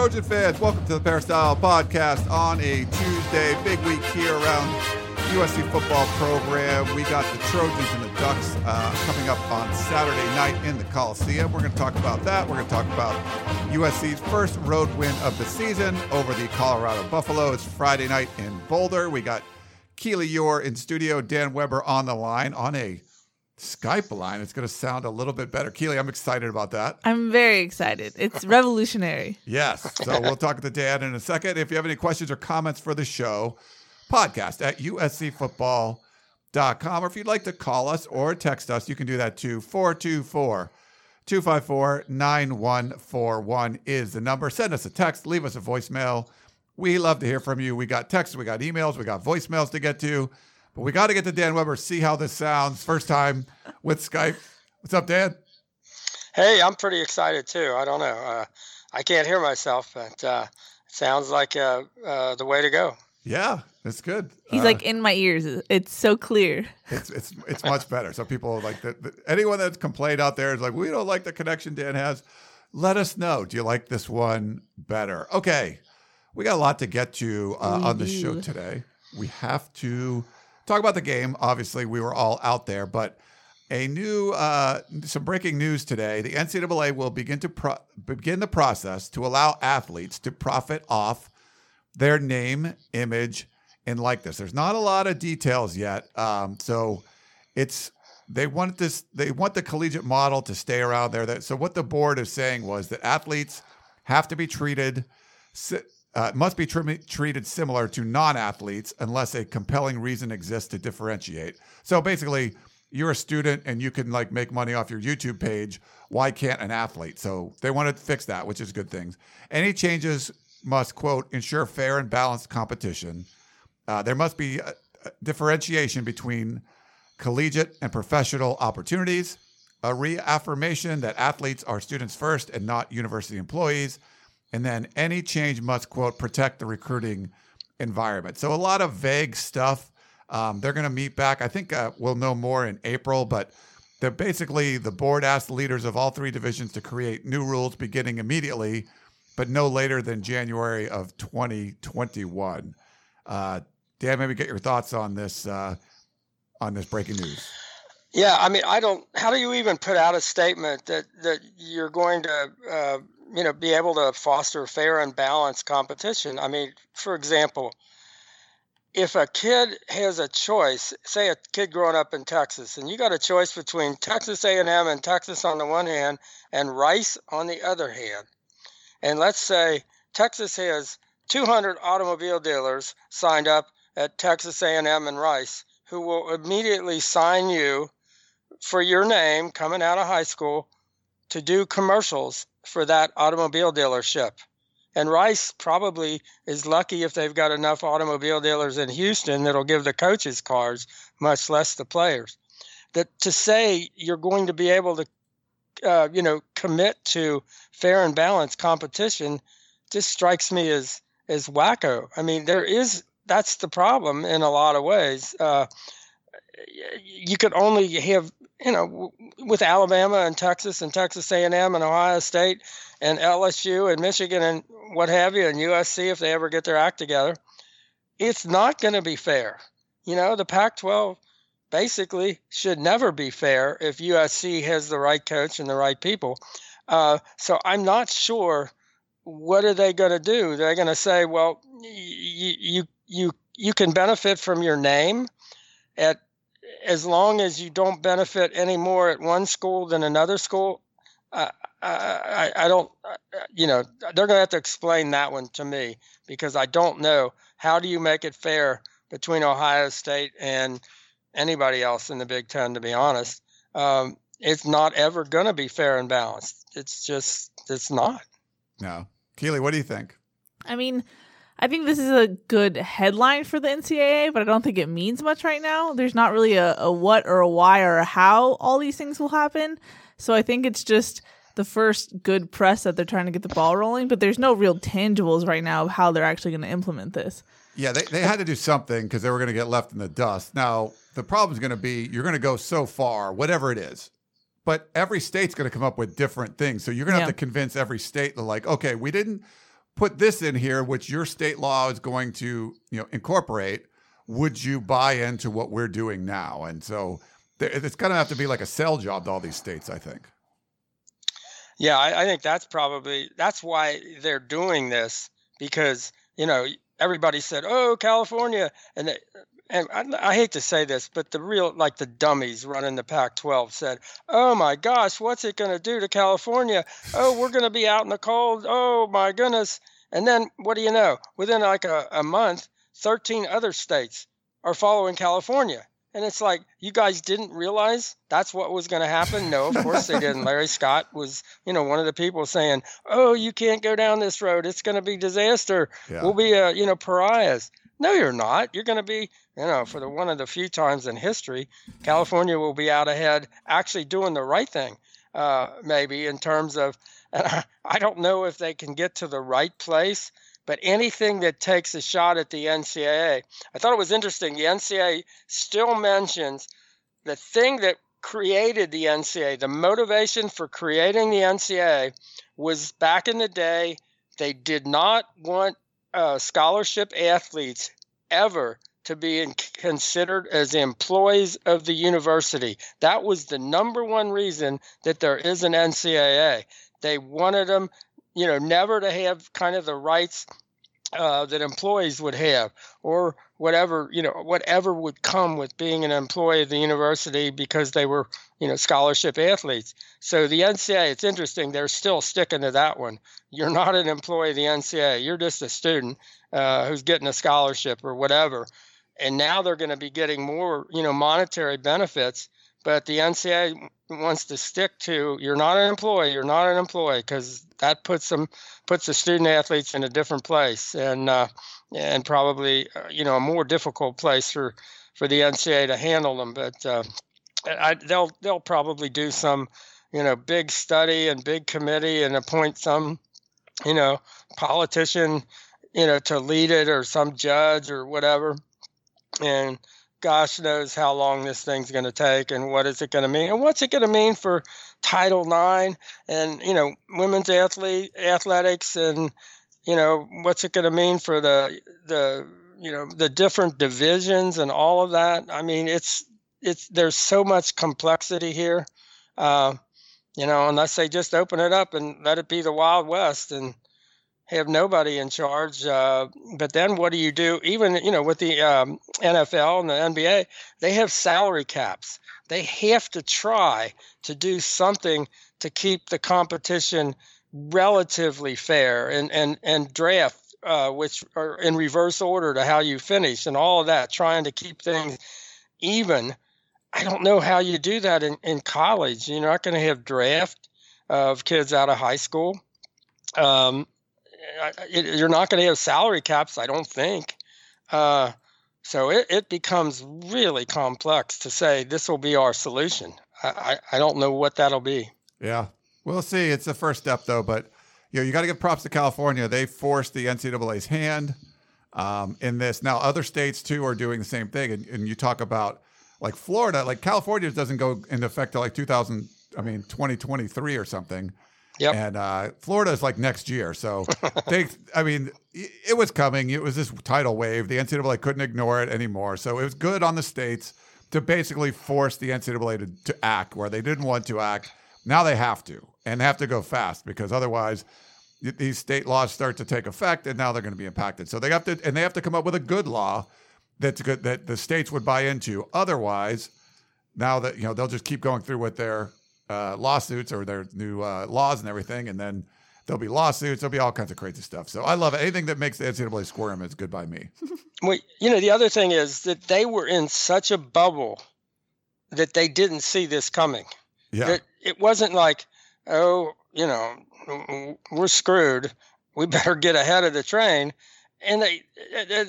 Trojan fans. Welcome to the Peristyle Podcast on a Tuesday. Big week here around USC football program. We got the Trojans and the Ducks uh, coming up on Saturday night in the Coliseum. We're going to talk about that. We're going to talk about USC's first road win of the season over the Colorado Buffalo. It's Friday night in Boulder. We got Keely Eure in studio, Dan Weber on the line on a Skype line. It's going to sound a little bit better. Keely, I'm excited about that. I'm very excited. It's revolutionary. yes. So we'll talk to Dan in a second. If you have any questions or comments for the show, podcast at uscfootball.com. Or if you'd like to call us or text us, you can do that too. 424 254 9141 is the number. Send us a text, leave us a voicemail. We love to hear from you. We got texts, we got emails, we got voicemails to get to. But we got to get to Dan Weber, see how this sounds. First time with Skype. What's up, Dan? Hey, I'm pretty excited too. I don't know. Uh, I can't hear myself, but uh, it sounds like uh, uh the way to go. Yeah, it's good. He's Uh, like in my ears. It's so clear. it's it's it's much better. So people like that. that- Anyone that's complained out there is like, we don't like the connection Dan has. Let us know. Do you like this one better? Okay, we got a lot to get to uh, on the show today. We have to talk about the game. Obviously, we were all out there, but a new uh, some breaking news today. The NCAA will begin to pro- begin the process to allow athletes to profit off their name, image, and likeness. There's not a lot of details yet, um, so it's they want this. They want the collegiate model to stay around there. That, so what the board is saying was that athletes have to be treated. Uh, must be tr- treated similar to non-athletes unless a compelling reason exists to differentiate. So basically, you're a student and you can like make money off your YouTube page. Why can't an athlete? So they want to fix that, which is good things. Any changes must quote ensure fair and balanced competition. Uh, there must be a, a differentiation between collegiate and professional opportunities, a reaffirmation that athletes are students first and not university employees, and then any change must quote protect the recruiting environment. So a lot of vague stuff. Um, they're going to meet back. I think uh, we'll know more in April, but they're basically the board asked the leaders of all three divisions to create new rules beginning immediately, but no later than January of 2021. Uh, Dan, maybe get your thoughts on this uh, on this breaking news. Yeah, I mean, I don't. How do you even put out a statement that that you're going to, uh, you know, be able to foster fair and balanced competition? I mean, for example, if a kid has a choice, say a kid growing up in Texas, and you got a choice between Texas A&M and Texas on the one hand, and Rice on the other hand, and let's say Texas has 200 automobile dealers signed up at Texas A&M and Rice who will immediately sign you for your name coming out of high school to do commercials for that automobile dealership. And Rice probably is lucky if they've got enough automobile dealers in Houston that'll give the coaches cars, much less the players. That to say you're going to be able to, uh, you know, commit to fair and balanced competition, just strikes me as as wacko. I mean, there is that's the problem in a lot of ways. Uh, you could only have you know with Alabama and Texas and Texas A&M and Ohio State and LSU and Michigan and what have you and USC if they ever get their act together, it's not going to be fair. You know, the Pac-12 basically should never be fair if USC has the right coach and the right people. Uh, so I'm not sure what are they going to do. They're going to say, well, you you you you can benefit from your name at as long as you don't benefit any more at one school than another school. Uh, I, I I don't, uh, you know, they're going to have to explain that one to me because I don't know how do you make it fair between Ohio State and anybody else in the Big Ten. To be honest, um, it's not ever going to be fair and balanced. It's just it's not. No, Keely, what do you think? I mean, I think this is a good headline for the NCAA, but I don't think it means much right now. There's not really a, a what or a why or a how all these things will happen. So I think it's just the first good press that they're trying to get the ball rolling, but there's no real tangibles right now of how they're actually going to implement this. Yeah, they, they had to do something because they were going to get left in the dust. Now, the problem is going to be you're going to go so far, whatever it is. But every state's going to come up with different things. So you're going to Yeah. have to convince every state that, like, okay, we didn't put this in here, which your state law is going to, you know, incorporate. Would you buy into what we're doing now? And so it's going to have to be like a sell job to all these states, I think. Yeah, I, I think that's probably that's why they're doing this because you know everybody said, "Oh, California," and they, and I, I hate to say this, but the real like the dummies running the Pac-12 said, "Oh my gosh, what's it going to do to California? Oh, we're going to be out in the cold. Oh my goodness!" And then what do you know? Within like a, a month, 13 other states are following California. And it's like, you guys didn't realize that's what was going to happen? No, of course they didn't. Larry Scott was, you know, one of the people saying, oh, you can't go down this road. It's going to be disaster. Yeah. We'll be, uh, you know, pariahs. No, you're not. You're going to be, you know, for the one of the few times in history, California will be out ahead actually doing the right thing, uh, maybe in terms of, I, I don't know if they can get to the right place, but anything that takes a shot at the NCAA, I thought it was interesting. The NCAA still mentions the thing that created the NCAA, the motivation for creating the NCAA was back in the day, they did not want uh, scholarship athletes ever to be in, considered as employees of the university. That was the number one reason that there is an NCAA. They wanted them, you know, never to have kind of the rights uh, that employees would have, or whatever you know, whatever would come with being an employee of the university because they were, you know, scholarship athletes. So the NCAA, it's interesting, they're still sticking to that one. You're not an employee of the NCAA. You're just a student uh, who's getting a scholarship or whatever. And now they're going to be getting more, you know, monetary benefits. But the NCA wants to stick to you're not an employee, you're not an employee, because that puts them puts the student athletes in a different place and uh, and probably uh, you know a more difficult place for for the NCA to handle them. But uh, I, they'll they'll probably do some you know big study and big committee and appoint some you know politician you know to lead it or some judge or whatever and gosh knows how long this thing's going to take and what is it going to mean and what's it going to mean for title ix and you know women's athlete athletics and you know what's it going to mean for the the you know the different divisions and all of that? I mean it's it's there's so much complexity here uh, you know unless they just open it up and let it be the wild west and have nobody in charge. Uh, but then what do you do? Even you know with the um, NFL and the NBA, they have salary caps. They have to try to do something to keep the competition relatively fair and and and draft. Uh, which are in reverse order to how you finish and all of that, trying to keep things even. I don't know how you do that in, in college. You're not going to have draft of kids out of high school. Um, you're not going to have salary caps, I don't think. Uh, so it, it becomes really complex to say this will be our solution. I, I, I don't know what that'll be. Yeah, we'll see. It's the first step, though. But you know, you got to give props to California. They forced the NCAA's hand um, in this. Now, other states too are doing the same thing. And, and you talk about like Florida, like California doesn't go into effect till like 2000. I mean, 2023 or something. Yep. And uh, Florida is like next year. So they, I mean, it was coming. It was this tidal wave. The NCAA couldn't ignore it anymore. So it was good on the states to basically force the NCAA to, to act where they didn't want to act. Now they have to, and they have to go fast because otherwise these state laws start to take effect, and now they're going to be impacted. So they have to, and they have to come up with a good law that's good that the states would buy into. Otherwise, now that you know they'll just keep going through with their uh, lawsuits or their new uh, laws and everything, and then there'll be lawsuits. There'll be all kinds of crazy stuff. So I love it. Anything that makes the NCAA squirm is good by me. Well, you know, the other thing is that they were in such a bubble that they didn't see this coming. Yeah, That it wasn't like, oh, you know, we're screwed. We better get ahead of the train. and they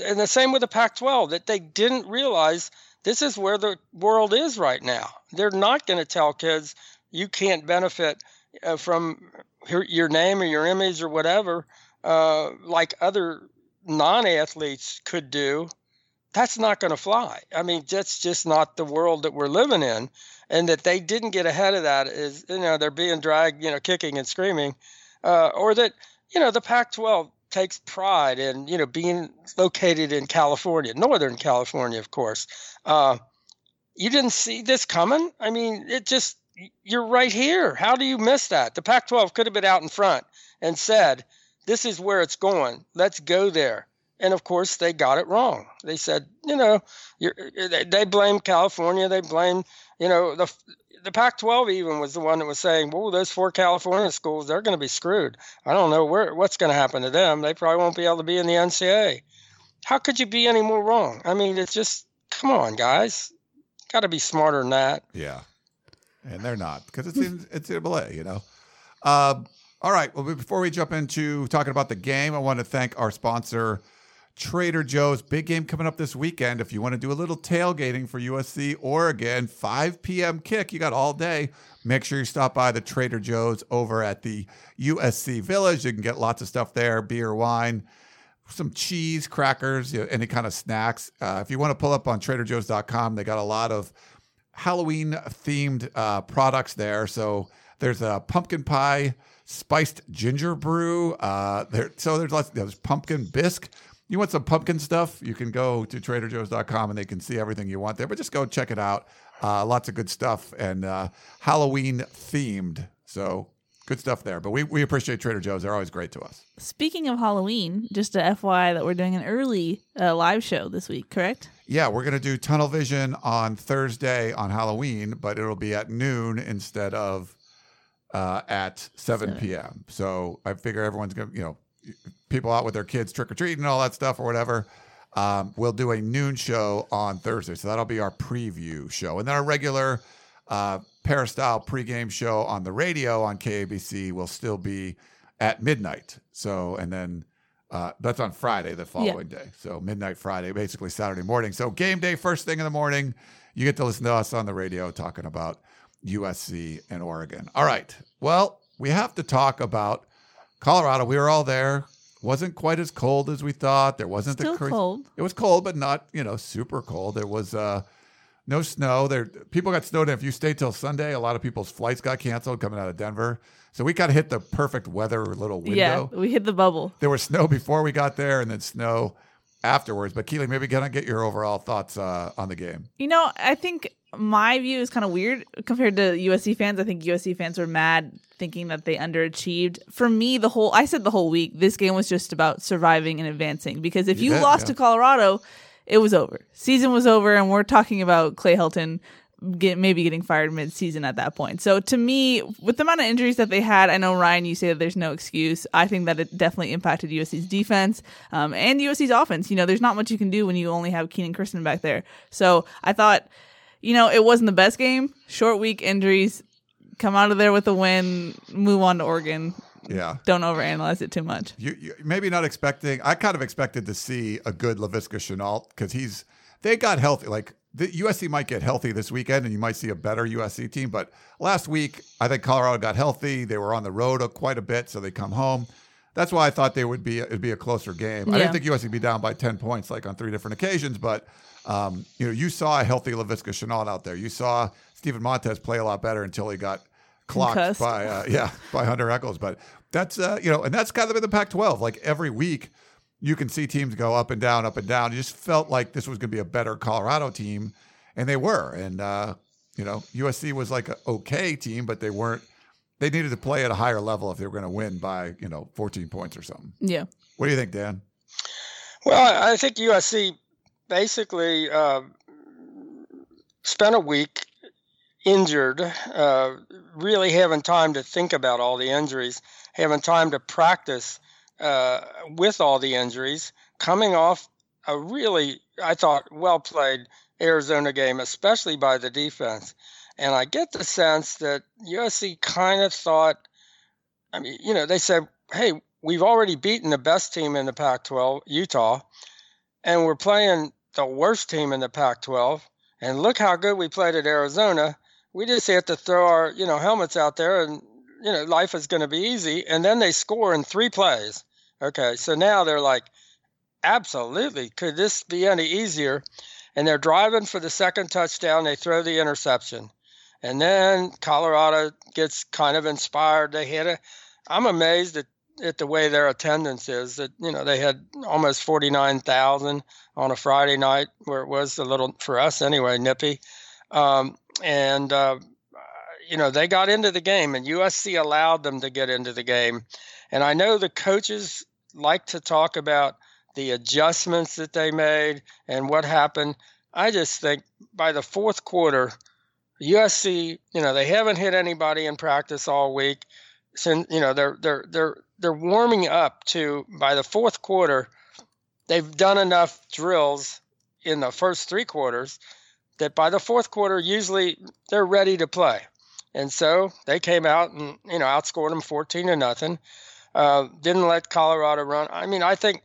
and the same with the Pac-12 that they didn't realize this is where the world is right now. They're not going to tell kids you can't benefit uh, from your name or your image or whatever uh, like other non-athletes could do. That's not going to fly. I mean, that's just not the world that we're living in. And that they didn't get ahead of that is, you know, they're being dragged, you know, kicking and screaming, uh, or that, you know, the Pac-12 takes pride in you know being located in California, Northern California, of course. Uh, you didn't see this coming. I mean, it just you're right here. How do you miss that? The Pac-12 could have been out in front and said, "This is where it's going. Let's go there." And of course, they got it wrong. They said, you know, uh, they blame California. They blame, you know, the the Pac-12 even was the one that was saying, "Well, those four California schools, they're going to be screwed. I don't know where what's going to happen to them. They probably won't be able to be in the NCAA." How could you be any more wrong? I mean, it's just come on, guys. Got to be smarter than that. Yeah, and they're not because it's in it's NCAA, you know. Uh, all right. Well, before we jump into talking about the game, I want to thank our sponsor. Trader Joe's big game coming up this weekend. If you want to do a little tailgating for USC Oregon, 5 p.m. kick, you got all day. Make sure you stop by the Trader Joe's over at the USC Village. You can get lots of stuff there beer, wine, some cheese, crackers, you know, any kind of snacks. Uh, if you want to pull up on traderjoe's.com, they got a lot of Halloween themed uh, products there. So there's a pumpkin pie spiced ginger brew. Uh, there, so there's lots. There's pumpkin bisque you want some pumpkin stuff, you can go to traderjoe's.com and they can see everything you want there. But just go check it out. Uh, lots of good stuff and uh, Halloween themed. So good stuff there. But we, we appreciate Trader Joe's. They're always great to us. Speaking of Halloween, just a FYI that we're doing an early uh, live show this week, correct? Yeah, we're going to do Tunnel Vision on Thursday on Halloween, but it'll be at noon instead of uh, at 7 p.m. So I figure everyone's going to, you know, people out with their kids trick or treating and all that stuff or whatever. Um, we'll do a noon show on Thursday. So that'll be our preview show. And then our regular uh, Peristyle pregame show on the radio on KABC will still be at midnight. So, and then uh, that's on Friday, the following yeah. day. So, midnight Friday, basically Saturday morning. So, game day, first thing in the morning, you get to listen to us on the radio talking about USC and Oregon. All right. Well, we have to talk about Colorado. We were all there wasn't quite as cold as we thought. There wasn't Still the cra- cold. It was cold, but not you know super cold. There was uh, no snow. There people got snowed in. If you stayed till Sunday, a lot of people's flights got canceled coming out of Denver. So we kind of hit the perfect weather little window. Yeah, we hit the bubble. There was snow before we got there, and then snow afterwards. But Keely, maybe can I get your overall thoughts uh, on the game? You know, I think my view is kind of weird compared to USC fans. I think USC fans were mad thinking that they underachieved. For me, the whole I said the whole week, this game was just about surviving and advancing because if you, you did, lost yeah. to Colorado, it was over. Season was over and we're talking about Clay Helton get maybe getting fired mid-season at that point. So to me, with the amount of injuries that they had, I know Ryan, you say that there's no excuse. I think that it definitely impacted USC's defense um, and USC's offense. You know, there's not much you can do when you only have Kenan Christon back there. So I thought you know, it wasn't the best game. Short week injuries. Come out of there with a win. Move on to Oregon. Yeah. Don't overanalyze it too much. You, you maybe not expecting. I kind of expected to see a good Laviska Shenault because he's they got healthy. Like the USC might get healthy this weekend, and you might see a better USC team. But last week, I think Colorado got healthy. They were on the road quite a bit, so they come home. That's why I thought they would be it'd be a closer game. Yeah. I didn't think USC would be down by ten points like on three different occasions, but um, you know, you saw a healthy Laviska Shenault out there. You saw Steven Montez play a lot better until he got clocked Concussed. by uh, yeah by Hunter Echols. But that's uh, you know, and that's kind of in the Pac-12. Like every week, you can see teams go up and down, up and down. It just felt like this was going to be a better Colorado team, and they were. And uh, you know, USC was like an okay team, but they weren't. They needed to play at a higher level if they were going to win by you know 14 points or something. Yeah. What do you think, Dan? Well, I think USC basically uh, spent a week injured, uh, really having time to think about all the injuries, having time to practice uh, with all the injuries, coming off a really, I thought, well played Arizona game, especially by the defense. And I get the sense that USC kind of thought, I mean, you know, they said, hey, we've already beaten the best team in the Pac 12, Utah, and we're playing the worst team in the Pac 12. And look how good we played at Arizona. We just have to throw our, you know, helmets out there and, you know, life is going to be easy. And then they score in three plays. Okay. So now they're like, absolutely. Could this be any easier? And they're driving for the second touchdown. They throw the interception. And then Colorado gets kind of inspired. They hit it. I'm amazed at, at the way their attendance is. That you know they had almost 49,000 on a Friday night, where it was a little for us anyway, nippy. Um, and uh, you know they got into the game, and USC allowed them to get into the game. And I know the coaches like to talk about the adjustments that they made and what happened. I just think by the fourth quarter, USC, you know, they haven't hit anybody in practice all week. Since you know they're they're they're they're warming up to by the fourth quarter, they've done enough drills in the first three quarters that by the fourth quarter, usually they're ready to play. And so they came out and you know outscored them 14 to nothing. Uh, didn't let Colorado run. I mean, I think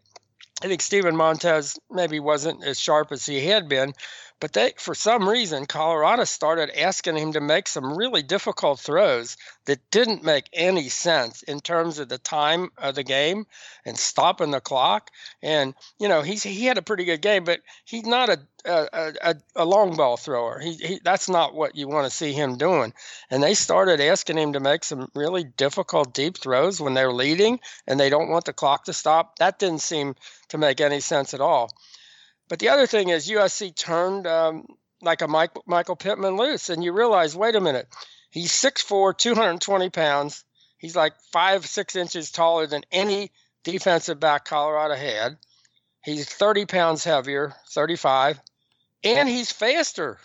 I think Steven Montez maybe wasn't as sharp as he had been, but they, for some reason, Colorado started asking him to make some really difficult throws that didn't make any sense in terms of the time of the game and stopping the clock. And you know, he's he had a pretty good game, but he's not a a, a, a long ball thrower. He, he that's not what you want to see him doing. And they started asking him to make some really difficult deep throws when they're leading and they don't want the clock to stop. That didn't seem to make any sense at all. But the other thing is USC turned um, like a Mike, Michael Pittman loose, and you realize, wait a minute, he's 6'4", 220 pounds. He's like five, six inches taller than any defensive back Colorado had. He's 30 pounds heavier, 35, and he's faster.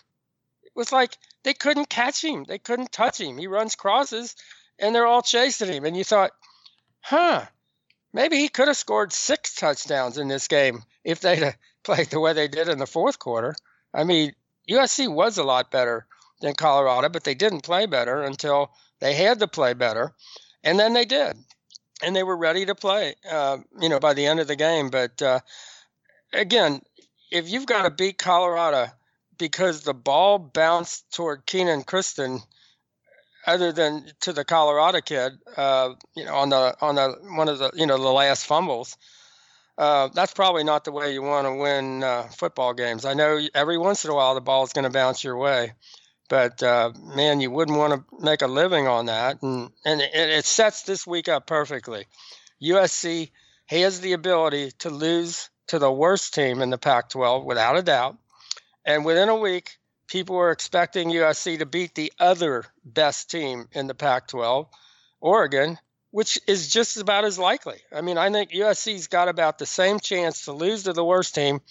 It was like they couldn't catch him. They couldn't touch him. He runs crosses, and they're all chasing him. And you thought, huh, maybe he could have scored six touchdowns in this game if they'd played the way they did in the fourth quarter. I mean, USC was a lot better than Colorado, but they didn't play better until they had to play better, and then they did, and they were ready to play. Uh, you know, by the end of the game. But uh, again, if you've got to beat Colorado because the ball bounced toward Kenan Christon, other than to the Colorado kid, uh, you know, on the on the one of the you know the last fumbles uh, that's probably not the way you want to win uh, football games. I know every once in a while the ball is going to bounce your way, but uh, man, you wouldn't want to make a living on that. And and it, it sets this week up perfectly. USC has the ability to lose to the worst team in the Pac-12 without a doubt, and within a week, people are expecting USC to beat the other best team in the Pac-12, Oregon, which is just about as likely. I mean, I think USC's got about the same chance to lose to the worst team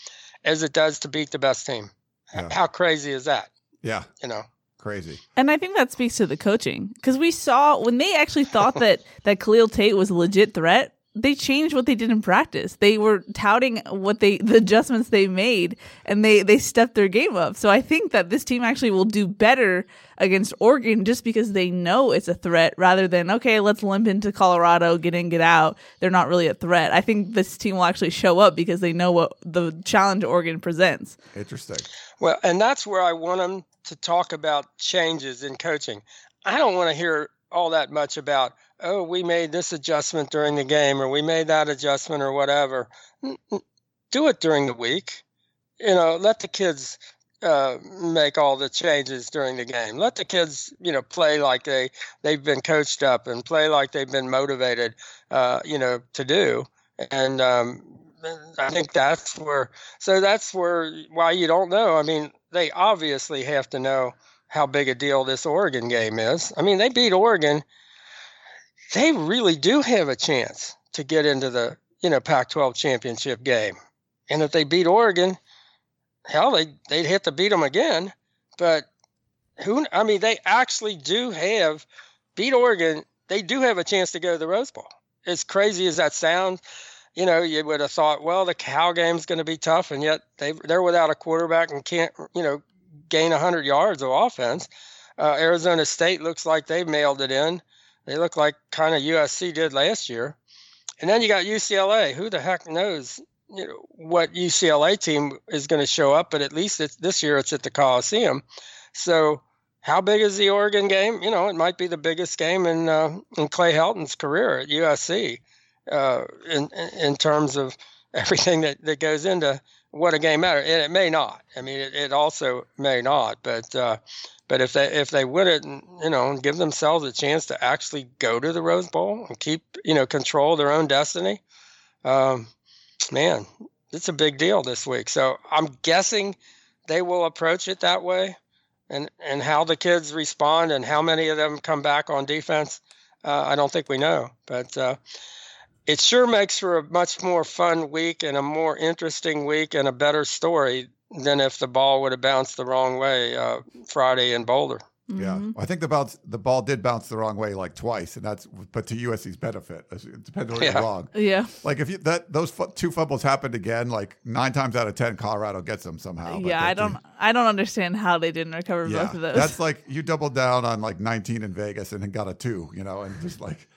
as it does to beat the best team. Yeah. How crazy is that? Yeah. You know. Crazy. And I think that speaks to the coaching because we saw when they actually thought that that Khalil Tate was a legit threat, they changed what they did in practice. They were touting what they the adjustments they made and they they stepped their game up. So I think that this team actually will do better against Oregon just because they know it's a threat rather than okay, let's limp into Colorado, get in, get out. They're not really a threat. I think this team will actually show up because they know what the challenge Oregon presents. Interesting. Well, and that's where I want them to talk about changes in coaching. I don't want to hear all that much about oh, we made this adjustment during the game or we made that adjustment or whatever. Do it during the week. You know, let the kids uh, make all the changes during the game. Let the kids, you know, play like they they've been coached up and play like they've been motivated, uh, you know, to do. And um, I think that's where. So that's where why you don't know. I mean, they obviously have to know how big a deal this Oregon game is. I mean, they beat Oregon they really do have a chance to get into the you know Pac-12 championship game. And if they beat Oregon, hell, they they'd have to beat them again. But who? I mean, they actually do have beat Oregon. They do have a chance to go to the Rose Bowl. As crazy as that sounds, you know, you would have thought, well, the Cal game's going to be tough, and yet they they're without a quarterback and can't you know gain 100 yards of offense. Uh, Arizona State looks like they've mailed it in. They look like kind of USC did last year. And then you got UCLA. Who the heck knows you know what UCLA team is going to show up? But at least this year it's at the Coliseum. So how big is the Oregon game? You know, it might be the biggest game in uh, in Clay Helton's career at USC uh, in in terms of everything that, that goes into what a game matter, And it may not. I mean, it, it also may not. But uh, but if they if they would you know, give themselves a chance to actually go to the Rose Bowl and keep you know control their own destiny, um, man, it's a big deal this week. So I'm guessing they will approach it that way and and how the kids respond and how many of them come back on defense, uh, I don't think we know. But uh, it sure makes for a much more fun week and a more interesting week and a better story than if the ball would have bounced the wrong way uh, Friday in Boulder. Yeah, mm-hmm. I think the bounce the ball did bounce the wrong way like twice, and that's but to USC's benefit. It depends on yeah. you're wrong. Yeah, like if you that those two fumbles happened again, like nine times out of ten, Colorado gets them somehow. Yeah, I don't I don't understand how they didn't recover yeah, both of those. That's like you doubled down on like 19 in Vegas and then got a two, you know, and just like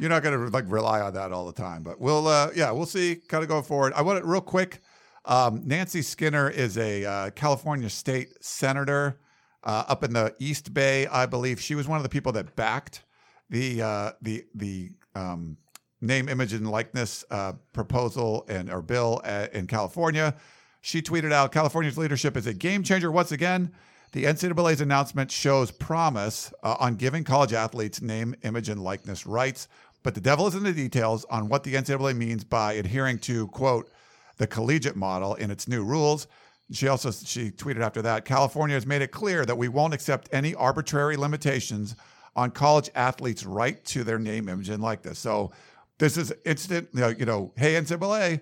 you're not going to like rely on that all the time. But we'll uh yeah we'll see kind of going forward. I want it real quick. Um, Nancy Skinner is a uh, California state senator uh, up in the East Bay, I believe. She was one of the people that backed the uh, the the um, name, image, and likeness uh, proposal and or bill uh, in California. She tweeted out, "California's leadership is a game changer once again." The NCAA's announcement shows promise uh, on giving college athletes name, image, and likeness rights, but the devil is in the details on what the NCAA means by adhering to quote the collegiate model in its new rules. She also she tweeted after that, California has made it clear that we won't accept any arbitrary limitations on college athletes' right to their name, image, and likeness. So this is instant, you know, you know, hey NCAA,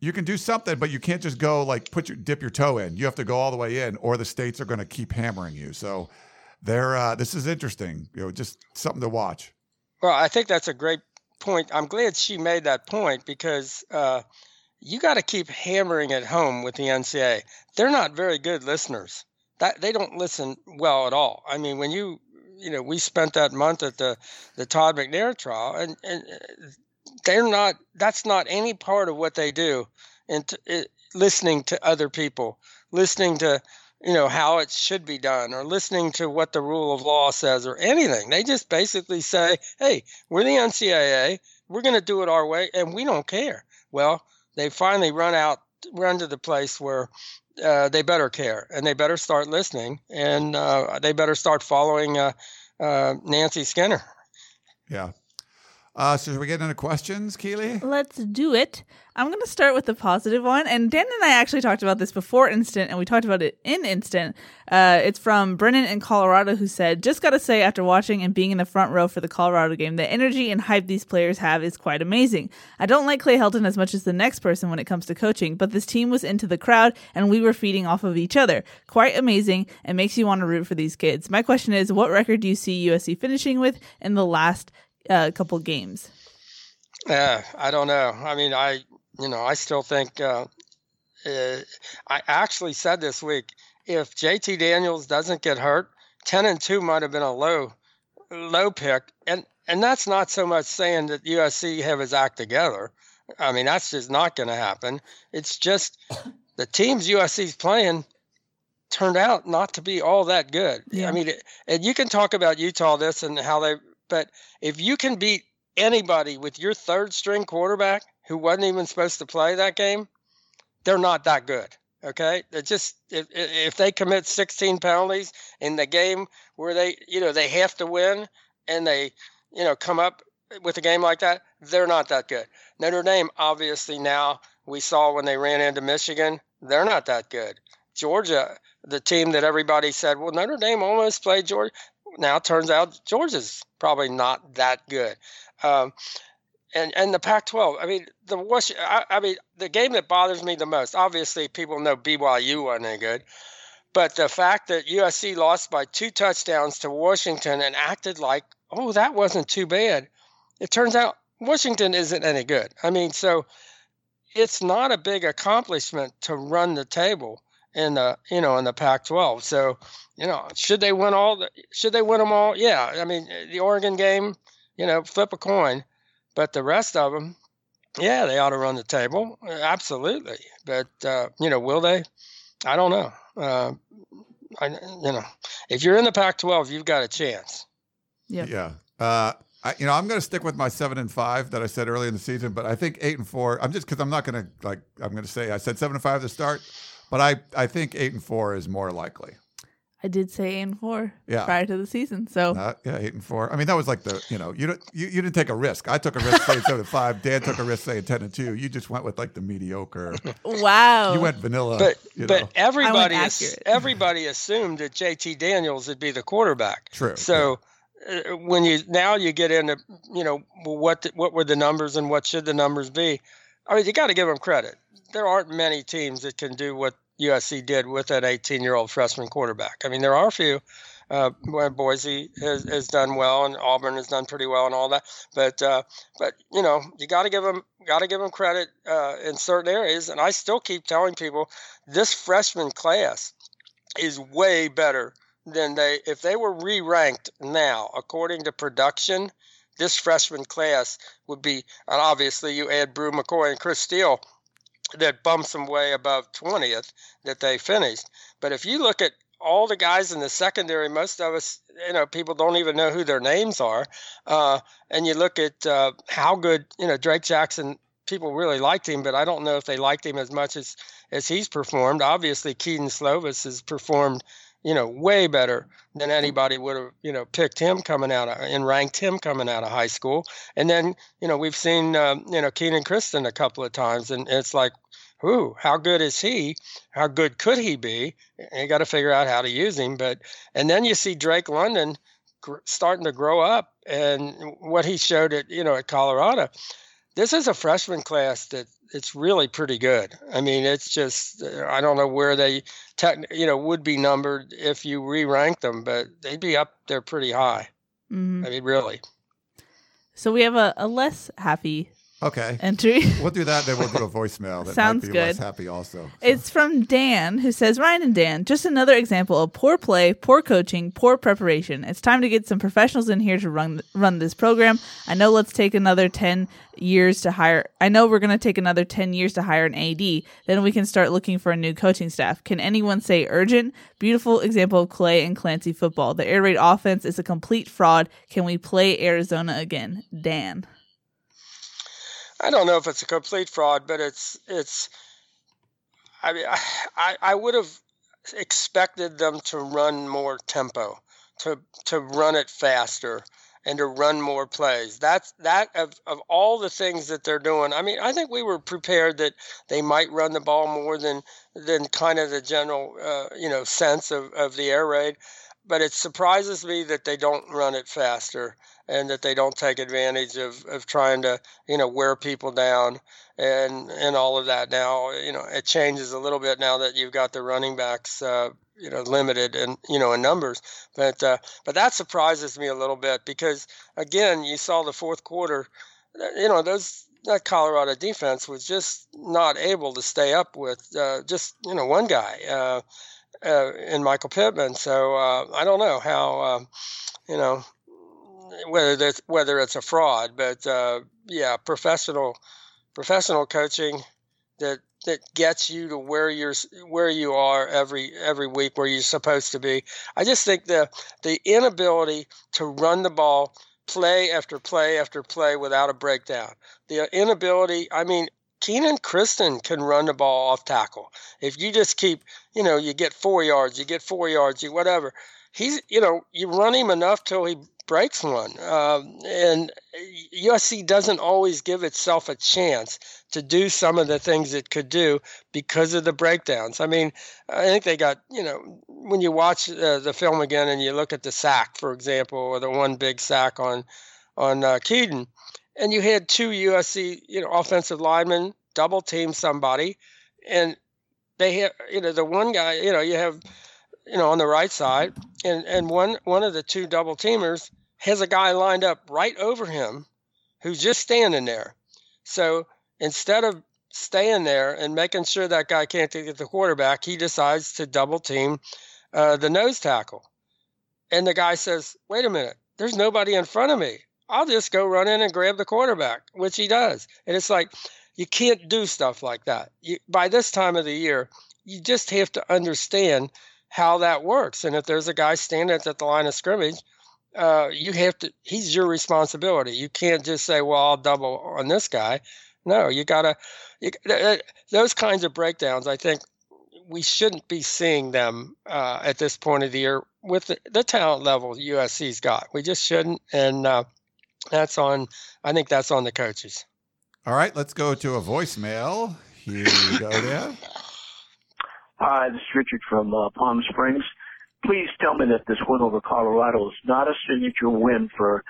you can do something, but you can't just go like put your dip your toe in. You have to go all the way in, or the states are going to keep hammering you. So there, uh, this is interesting. You know, just something to watch. Well, I think that's a great point. I'm glad she made that point because. Uh, you got to keep hammering it home with the NCA. They're not very good listeners. That they don't listen well at all. I mean, when you you know we spent that month at the the Todd McNair trial, and and uh, they're not. That's not any part of what they do. And it, listening to other people, listening to you know how it should be done, or listening to what the rule of law says, or anything. They just basically say, "Hey, we're the NCAA. We're going to do it our way, and we don't care." Well, they finally run out, run to the place where uh, they better care and they better start listening and uh, they better start following uh, uh Nancy Skinner. Yeah. Uh, so, should we get into questions, Keely? Let's do it. I'm going to start with the positive one. And Dan and I actually talked about this before Instant, and we talked about it in Instant. Uh, it's from Brennan in Colorado, who said, Just got to say, after watching and being in the front row for the Colorado game, the energy and hype these players have is quite amazing. I don't like Clay Helton as much as the next person when it comes to coaching, but this team was into the crowd, and we were feeding off of each other. Quite amazing, and makes you want to root for these kids. My question is, what record do you see USC finishing with in the last uh, couple games? Yeah, I don't know. I mean, I you know I still think uh, uh, I actually said this week if JT Daniels doesn't get hurt, ten and two might have been a low low pick, and and that's not so much saying that USC have his act together. I mean, that's just not going to happen. It's just the teams USC's playing turned out not to be all that good. Yeah. I mean, and you can talk about Utah this and how they but if you can beat anybody with your third string quarterback who wasn't even supposed to play that game, they're not that good. Okay, they just if if they commit 16 penalties in the game where they you know they have to win and they you know come up with a game like that, they're not that good. Notre Dame obviously now we saw when they ran into Michigan, they're not that good. Georgia, the team that everybody said, well, Notre Dame almost played Georgia now turns out Georgia's probably not that good. Um, and and the Pac-12. I mean, the I, I, mean, the game that bothers me the most. Obviously, people know BYU wasn't any good, but the fact that USC lost by two touchdowns to Washington and acted like, oh, that wasn't too bad. It turns out Washington isn't any good. I mean, so it's not a big accomplishment to run the table in the you know in the Pac-12. So you know, should they win all? The, should they win them all? Yeah. I mean, the Oregon game, you know, flip a coin, but the rest of them, Yeah, they ought to run the table. Absolutely. But, uh, you know, will they? I don't know. Uh, I, you know, if you're in the Pac-12, you've got a chance. Yep. Yeah. Uh, I, you know, I'm going to stick with my seven and five that I said early in the season, but I think eight and four. I'm just because I'm not going to like. I'm going to say I said seven and five to start, but I I think eight and four is more likely. I did say eight and four Yeah. prior to the season. So Uh, yeah, eight and four. I mean, that was like the you know you don't you, you didn't take a risk. I took a risk saying seven and five. Dan took a risk saying ten and two. You just went with like the mediocre. wow. You went vanilla. But you but know. everybody I ass- accurate. everybody assumed that JT Daniels would be the quarterback. True, So uh, when you now you get into you know well, what the, what were the numbers and what should the numbers be? I mean, you got to give them credit. There aren't many teams that can do what USC did with an 18 year old freshman quarterback. I mean, there are a few. Uh, Boise has, has done well, and Auburn has done pretty well, and all that. But uh, but you know, you got to give them got to give them credit uh, in certain areas. And I still keep telling people this freshman class is way better than they if they were re-ranked now according to production. This freshman class would be, and obviously you add Bru McCoy and Chris Steele, that bumps them way above 20th that they finished. But if you look at all the guys in the secondary, most of us, you know, people don't even know who their names are. Uh, and you look at uh, how good, you know, Drake Jackson, people really liked him, but I don't know if they liked him as much as, as he's performed. Obviously, Kedon Slovis has performed, you know, way better than anybody would have, you know, picked him coming out of, and ranked him coming out of high school. And then, you know, we've seen, um, you know, Kenan Christon a couple of times, and it's like, Ooh, how good is he? How good could he be? And you got to figure out how to use him. But and then you see Drake London gr- starting to grow up, and what he showed at you know at Colorado. This is a freshman class that it's really pretty good. I mean, it's just I don't know where they tech, you know would be numbered if you re-rank them, but they'd be up there pretty high. Mhm. I mean, really. So we have a, a less happy okay. entry. We'll do that. Then we'll do a voicemail. That Sounds might be less good. happy also. It's from Dan, who says, Ryan and Dan, just another example of poor play, poor coaching, poor preparation. It's time to get some professionals in here to run run this program. I know let's take another 10 years to hire. I know we're going to take another 10 years to hire an AD. Then we can start looking for a new coaching staff. Can anyone say urgent? Beautiful example of Clay and Clancy football. The air raid offense is a complete fraud. Can we play Arizona again? Dan. I don't know if it's a complete fraud, but it's it's. I mean, I I would have expected them to run more tempo, to to run it faster, and to run more plays. That's that of of all the things that they're doing. I mean, I think we were prepared that they might run the ball more than than kind of the general uh, you know sense of of the air raid. But it surprises me that they don't run it faster and that they don't take advantage of, of trying to you know wear people down and and all of that. Now you know it changes a little bit now that you've got the running backs uh, you know limited and you know in numbers. But uh, but that surprises me a little bit because again you saw the fourth quarter uh, you know those that Colorado defense was just not able to stay up with uh, just you know one guy uh, uh, in Michael Pittman. So uh, I don't know how um, you know whether that's whether it's a fraud, but uh, yeah, professional professional coaching that that gets you to where you're where you are every every week where you're supposed to be. I just think the the inability to run the ball play after play after play without a breakdown. The inability, I mean, Kenan Christon can run the ball off tackle. If you just keep, you know, you get four yards, you get four yards, you whatever. He's, you know, you run him enough till he breaks one. Um, and USC doesn't always give itself a chance to do some of the things it could do because of the breakdowns. I mean, I think they got, you know, when you watch uh, the film again and you look at the sack, for example, or the one big sack on on uh, Kedon, and you had two USC, you know, offensive linemen double team somebody, and they have, you know, the one guy, you know, you have, you know, on the right side, and and one one of the two double teamers has a guy lined up right over him, who's just standing there. So instead of staying there and making sure that guy can't get the quarterback, he decides to double team uh, the nose tackle. And the guy says, "Wait a minute, there's nobody in front of me. I'll just go run in and grab the quarterback, which he does. And it's like you can't do stuff like that. You, by this time of the year, you just have to understand how that works. And if there's a guy standing at the line of scrimmage, uh, you have to. He's your responsibility. You can't just say, "Well, I'll double on this guy." No, you gotta. You, those kinds of breakdowns, I think, we shouldn't be seeing them uh, at this point of the year with the, the, talent level USC's got. We just shouldn't, and uh, that's on. I think that's on the coaches. All right, let's go to a voicemail. Here you go, Dan. Hi, this is Richard from uh, Palm Springs. Please tell me that this win over Colorado is not a signature win for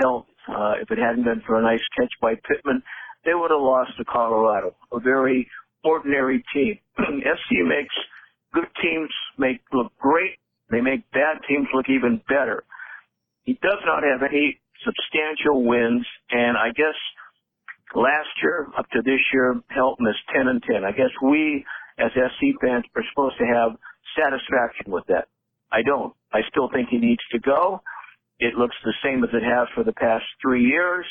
Helton. Uh, if it hadn't been for a nice catch by Pittman, they would have lost to Colorado, a very ordinary team. SC makes good teams make look great. They make bad teams look even better. He does not have any substantial wins, and I guess last year up to this year, Helton is 10 and 10. I guess we as SC fans are supposed to have satisfaction with that. I don't. I still think he needs to go. It looks the same as it has for the past three years.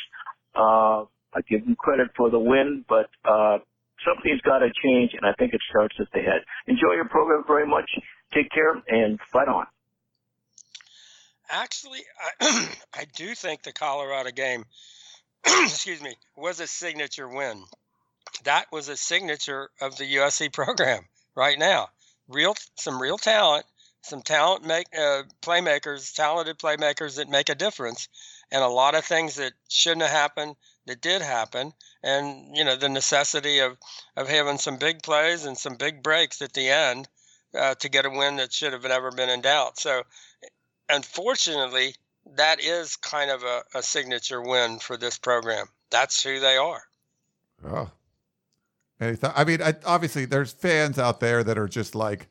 Uh, I give him credit for the win, but uh, something's got to change, and I think it starts at the head. Enjoy your program very much. Take care and fight on. Actually, I, I do think the Colorado game, excuse me, was a signature win. That was a signature of the USC program right now. Real, some real talent, some talent make uh, playmakers, talented playmakers that make a difference, and a lot of things that shouldn't have happened that did happen, and you know the necessity of of having some big plays and some big breaks at the end uh, to get a win that should have never been in doubt. So, unfortunately, that is kind of a, a signature win for this program. That's who they are. Oh, I mean, I, obviously, there's fans out there that are just like,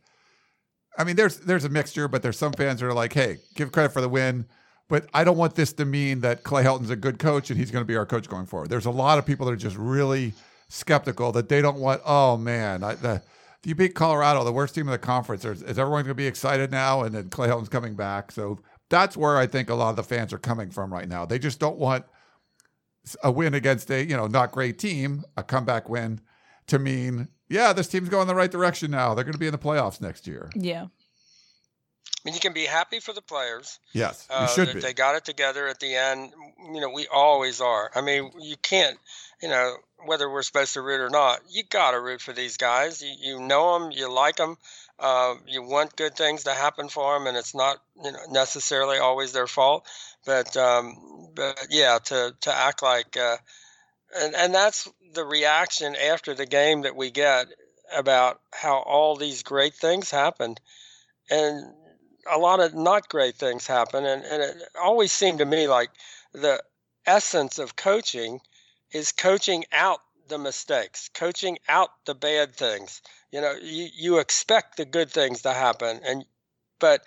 I mean, there's there's a mixture, but there's some fans that are like, hey, give credit for the win. But I don't want this to mean that Clay Helton's a good coach and he's going to be our coach going forward. There's a lot of people that are just really skeptical that they don't want. Oh man, I, the, you beat Colorado, the worst team in the conference, is everyone going to be excited now? And then Clay Helton's coming back, so that's where I think a lot of the fans are coming from right now. They just don't want a win against a you know not great team, a comeback win, to mean yeah, this team's going the right direction now. They're going to be in the playoffs next year. Yeah. I mean, you can be happy for the players. Yes, you uh, should be. They got it together at the end. You know, we always are. I mean, you can't, you know, whether we're supposed to root or not, you got to root for these guys. You, you know them, you like them, uh, you want good things to happen for them, and it's not, you know, necessarily always their fault. But, um, but yeah, to to act like, uh, and and that's the reaction after the game that we get about how all these great things happened, and a lot of not great things happen. And, and it always seemed to me like the essence of coaching is coaching out the mistakes, coaching out the bad things. You know, you, you expect the good things to happen. And, but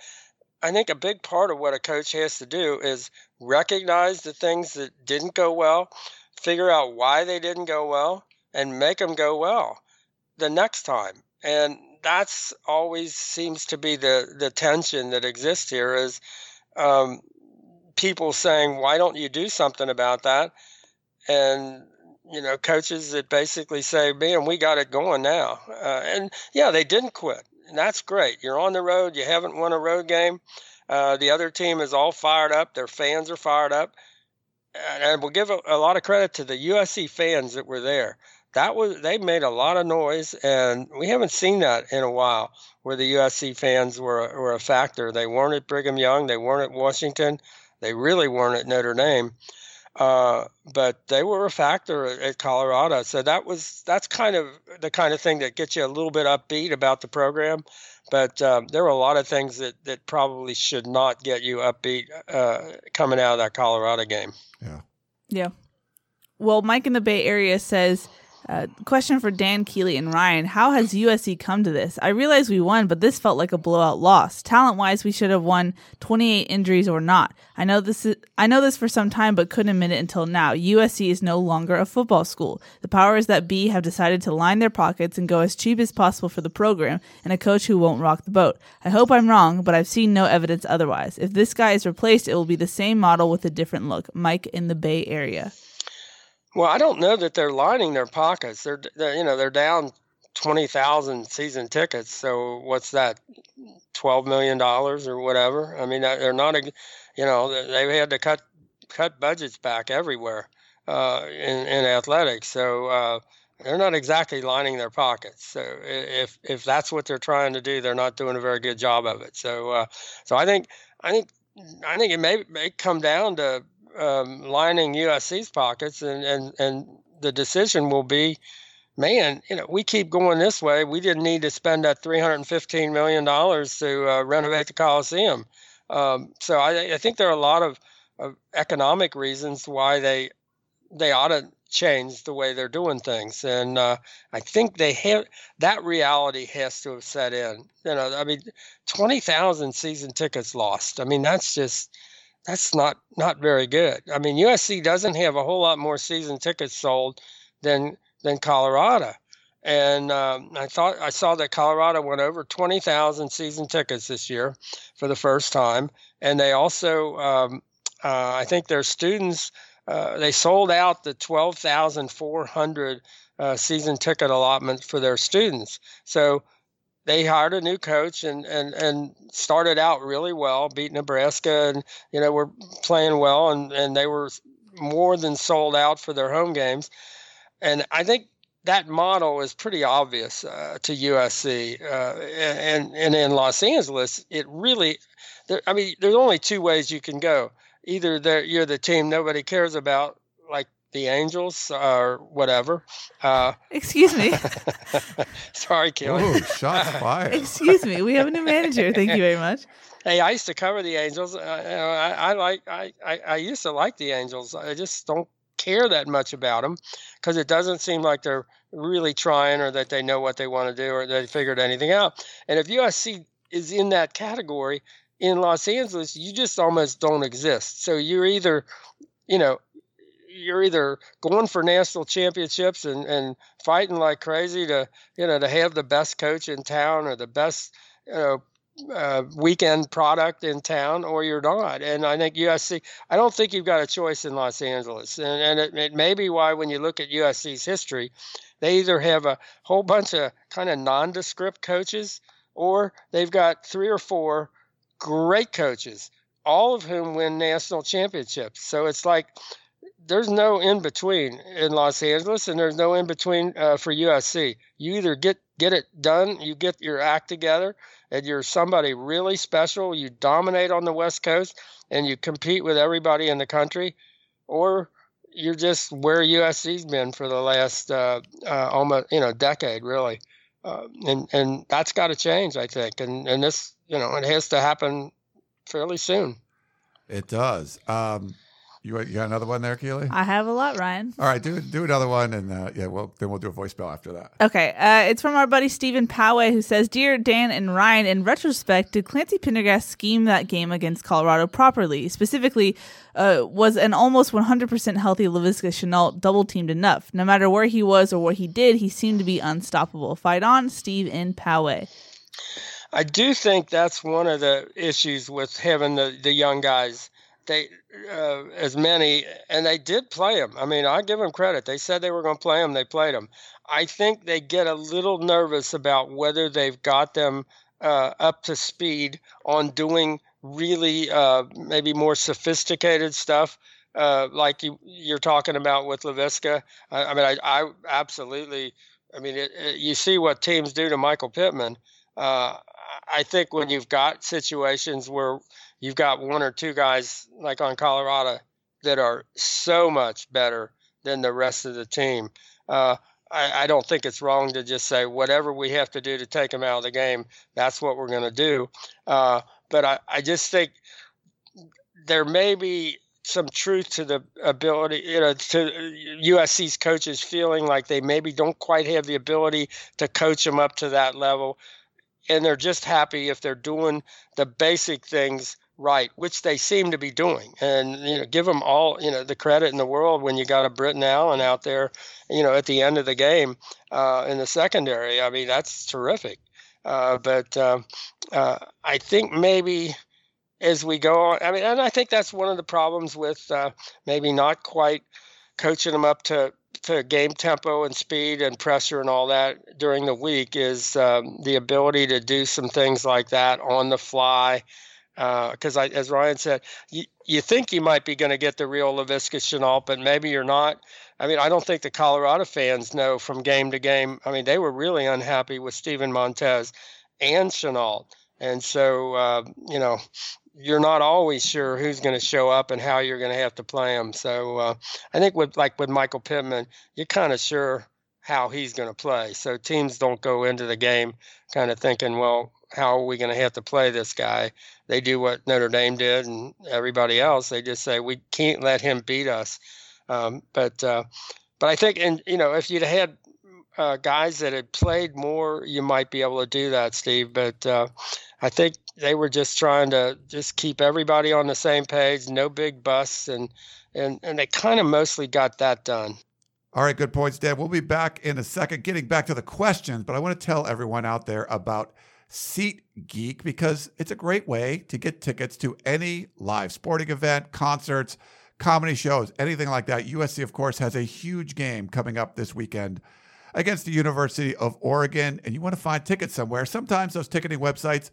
I think a big part of what a coach has to do is recognize the things that didn't go well, figure out why they didn't go well, and make them go well the next time. And that's always seems to be the the tension that exists here is um, people saying, "Why don't you do something about that?" And you know, coaches that basically say, "Man, we got it going now." Uh, and yeah, they didn't quit, and that's great. You're on the road. You haven't won a road game. Uh, the other team is all fired up. Their fans are fired up, and, we'll give a, a lot of credit to the USC fans that were there. That was they made a lot of noise, and we haven't seen that in a while, where the USC fans were were a factor. They weren't at Brigham Young, they weren't at Washington, they really weren't at Notre Dame, uh, but they were a factor at Colorado. So that was that's kind of the kind of thing that gets you a little bit upbeat about the program. But um, there were a lot of things that, that probably should not get you upbeat uh, coming out of that Colorado game. Yeah. Yeah. Well, Mike in the Bay Area says Uh, question for Dan Keely and Ryan: How has USC come to this? I realize we won, but this felt like a blowout loss. Talent-wise, we should have won 28 injuries or not. I know this is I know this for some time, but couldn't admit it until now. USC is no longer a football school. The powers that be have decided to line their pockets and go as cheap as possible for the program, and a coach who won't rock the boat. I hope I'm wrong, but I've seen no evidence otherwise. If this guy is replaced, it will be the same model with a different look. Mike in the Bay Area. Well, I don't know that they're lining their pockets. They're, they're you know they're down twenty thousand season tickets. So what's that? Twelve million dollars or whatever. I mean, they're not a, you know, they've had to cut cut budgets back everywhere uh, in in athletics. So uh, they're not exactly lining their pockets. So if if that's what they're trying to do, they're not doing a very good job of it. So uh, so I think I think I think it may may come down to um, lining USC's pockets, and, and and the decision will be, man, you know, we keep going this way. We didn't need to spend that 315 million dollars to uh, renovate the Coliseum. Um, so I, I, think there are a lot of, of economic reasons why they they ought to change the way they're doing things, and uh, I think they have that reality has to have set in. You know, I mean, 20,000 season tickets lost. I mean, that's just that's not not very good. I mean, USC doesn't have a whole lot more season tickets sold than than Colorado, and um, I thought I saw that Colorado went over twenty thousand season tickets this year for the first time, and they also um, uh, I think their students uh, they sold out the twelve thousand four hundred uh, season ticket allotment for their students. So they hired a new coach and, and, and started out really well, beat Nebraska, and you know were playing well, and, and they were more than sold out for their home games. And I think that model is pretty obvious uh, to USC, uh, and and in Los Angeles, it really, there, I mean, there's only two ways you can go. Either you're the team nobody cares about, like the Angels or whatever. Uh, Excuse me. sorry, Kelly. Ooh, shots fired. Excuse me. We have a new manager. Thank you very much. Hey, I used to cover the Angels. Uh, I, I, like. I, I, I used to like the Angels. I just don't care that much about them because it doesn't seem like they're really trying or that they know what they want to do or they figured anything out. And if USC is in that category in Los Angeles, you just almost don't exist. So you're either, you know, you're either going for national championships and, and fighting like crazy to you know to have the best coach in town or the best you know uh, weekend product in town or you're not. And I think USC, I don't think you've got a choice in Los Angeles. And, and it, it may be why when you look at USC's history, they either have a whole bunch of kind of nondescript coaches or they've got three or four great coaches, all of whom win national championships. So it's like there's no in between in Los Angeles, and there's no in between uh, for USC. You either get get it done, you get your act together, and you're somebody really special. You dominate on the West Coast, and you compete with everybody in the country, or you're just where USC's been for the last uh, uh, almost you know decade, really. Uh, and and that's got to change, I think. And and this, you know, it has to happen fairly soon. It does. Um, you, you got another one there, Keely? I have a lot, Ryan. All right, do do another one, and uh, yeah, well, then we'll do a voicemail after that. Okay, uh, it's from our buddy Stephen Poway, who says, "Dear Dan and Ryan, in retrospect, did Clancy Pendergast scheme that game against Colorado properly? Specifically, uh, was an almost 100% healthy Laviska Shenault double teamed enough? No matter where he was or what he did, he seemed to be unstoppable. Fight on, Steve in Poway." I do think that's one of the issues with having the, the young guys they uh, as many, and they did play them. I mean, I give them credit. They said they were going to play them. They played them. I think they get a little nervous about whether they've got them uh, up to speed on doing really uh, maybe more sophisticated stuff. Uh, like you, you're talking about with Laviska. I, I mean, I, I, absolutely. I mean, it, it, you see what teams do to Michael Pittman. Uh, I think when you've got situations where you've got one or two guys like on Colorado that are so much better than the rest of the team. Uh, I, I, don't think it's wrong to just say whatever we have to do to take them out of the game, that's what we're going to do. Uh, but I, I just think there may be some truth to the ability, you know, to USC's coaches feeling like they maybe don't quite have the ability to coach them up to that level, and they're just happy if they're doing the basic things right, which they seem to be doing. And you know, give them all you know the credit in the world when you got a Britton Allen out there, you know, at the end of the game uh, in the secondary. I mean, that's terrific. Uh, but uh, uh I think maybe as we go on, I mean, and I think that's one of the problems with uh, maybe not quite coaching them up to to game tempo and speed and pressure and all that during the week is um, the ability to do some things like that on the fly because uh, as Ryan said, you, you think you might be going to get the real Laviska Shenault, but maybe you're not. I mean, I don't think the Colorado fans know from game to game. I mean, they were really unhappy with Steven Montez and Shenault. And so, uh, you know, you're not always sure who's going to show up and how you're going to have to play them. So uh, I think with like with Michael Pittman, you're kind of sure how he's going to play. So teams don't go into the game kind of thinking, well, how are we going to have to play this guy? They do what Notre Dame did and everybody else. They just say we can't let him beat us. Um, but uh, but I think, and you know, if you'd had uh, guys that had played more, you might be able to do that, Steve. But uh, I think they were just trying to just keep everybody on the same page, no big busts, and and and they kind of mostly got that done. All right, good points, Dad. We'll be back in a second, getting back to the questions, but I want to tell everyone out there about SeatGeek because it's a great way to get tickets to any live sporting event, concerts, comedy shows, anything like that. USC, of course, has a huge game coming up this weekend against the University of Oregon, and you want to find tickets somewhere. Sometimes those ticketing websites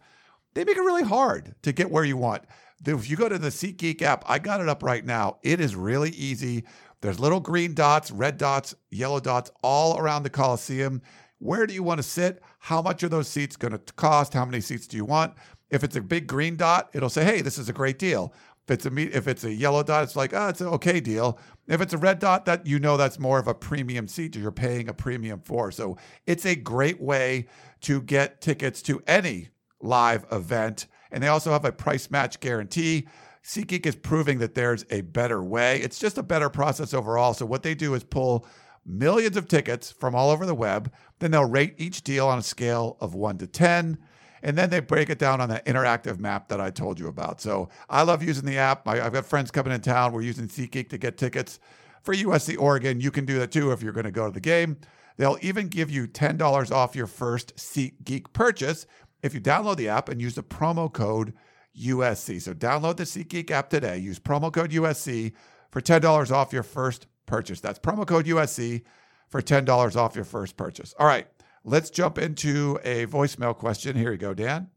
they make it really hard to get where you want. If you go to the SeatGeek app, I got it up right now. It is really easy. There's little green dots, red dots, yellow dots all around the Coliseum. Where do you want to sit? How much are those seats going to cost? How many seats do you want? If it's a big green dot, it'll say, "Hey, this is a great deal." If it's a if it's a yellow dot, it's like, "Oh, it's an okay deal." If it's a red dot, that you know that's more of a premium seat you're paying a premium for. So it's a great way to get tickets to any live event. And they also have a price match guarantee. SeatGeek is proving that there's a better way. It's just a better process overall. So what they do is pull millions of tickets from all over the web. Then they'll rate each deal on a scale of one to 10. And then they break it down on that interactive map that I told you about. So I love using the app. I, have got friends coming in town. We're using SeatGeek to get tickets for USC Oregon. You can do that too if you're going to go to the game. They'll even give you $10 off your first SeatGeek purchase if you download the app and use the promo code USC. So download the SeatGeek app today. Use promo code USC for $10 off your first purchase. That's promo code USC for $10 off your first purchase. All right, let's jump into a voicemail question. Here you go, Dan.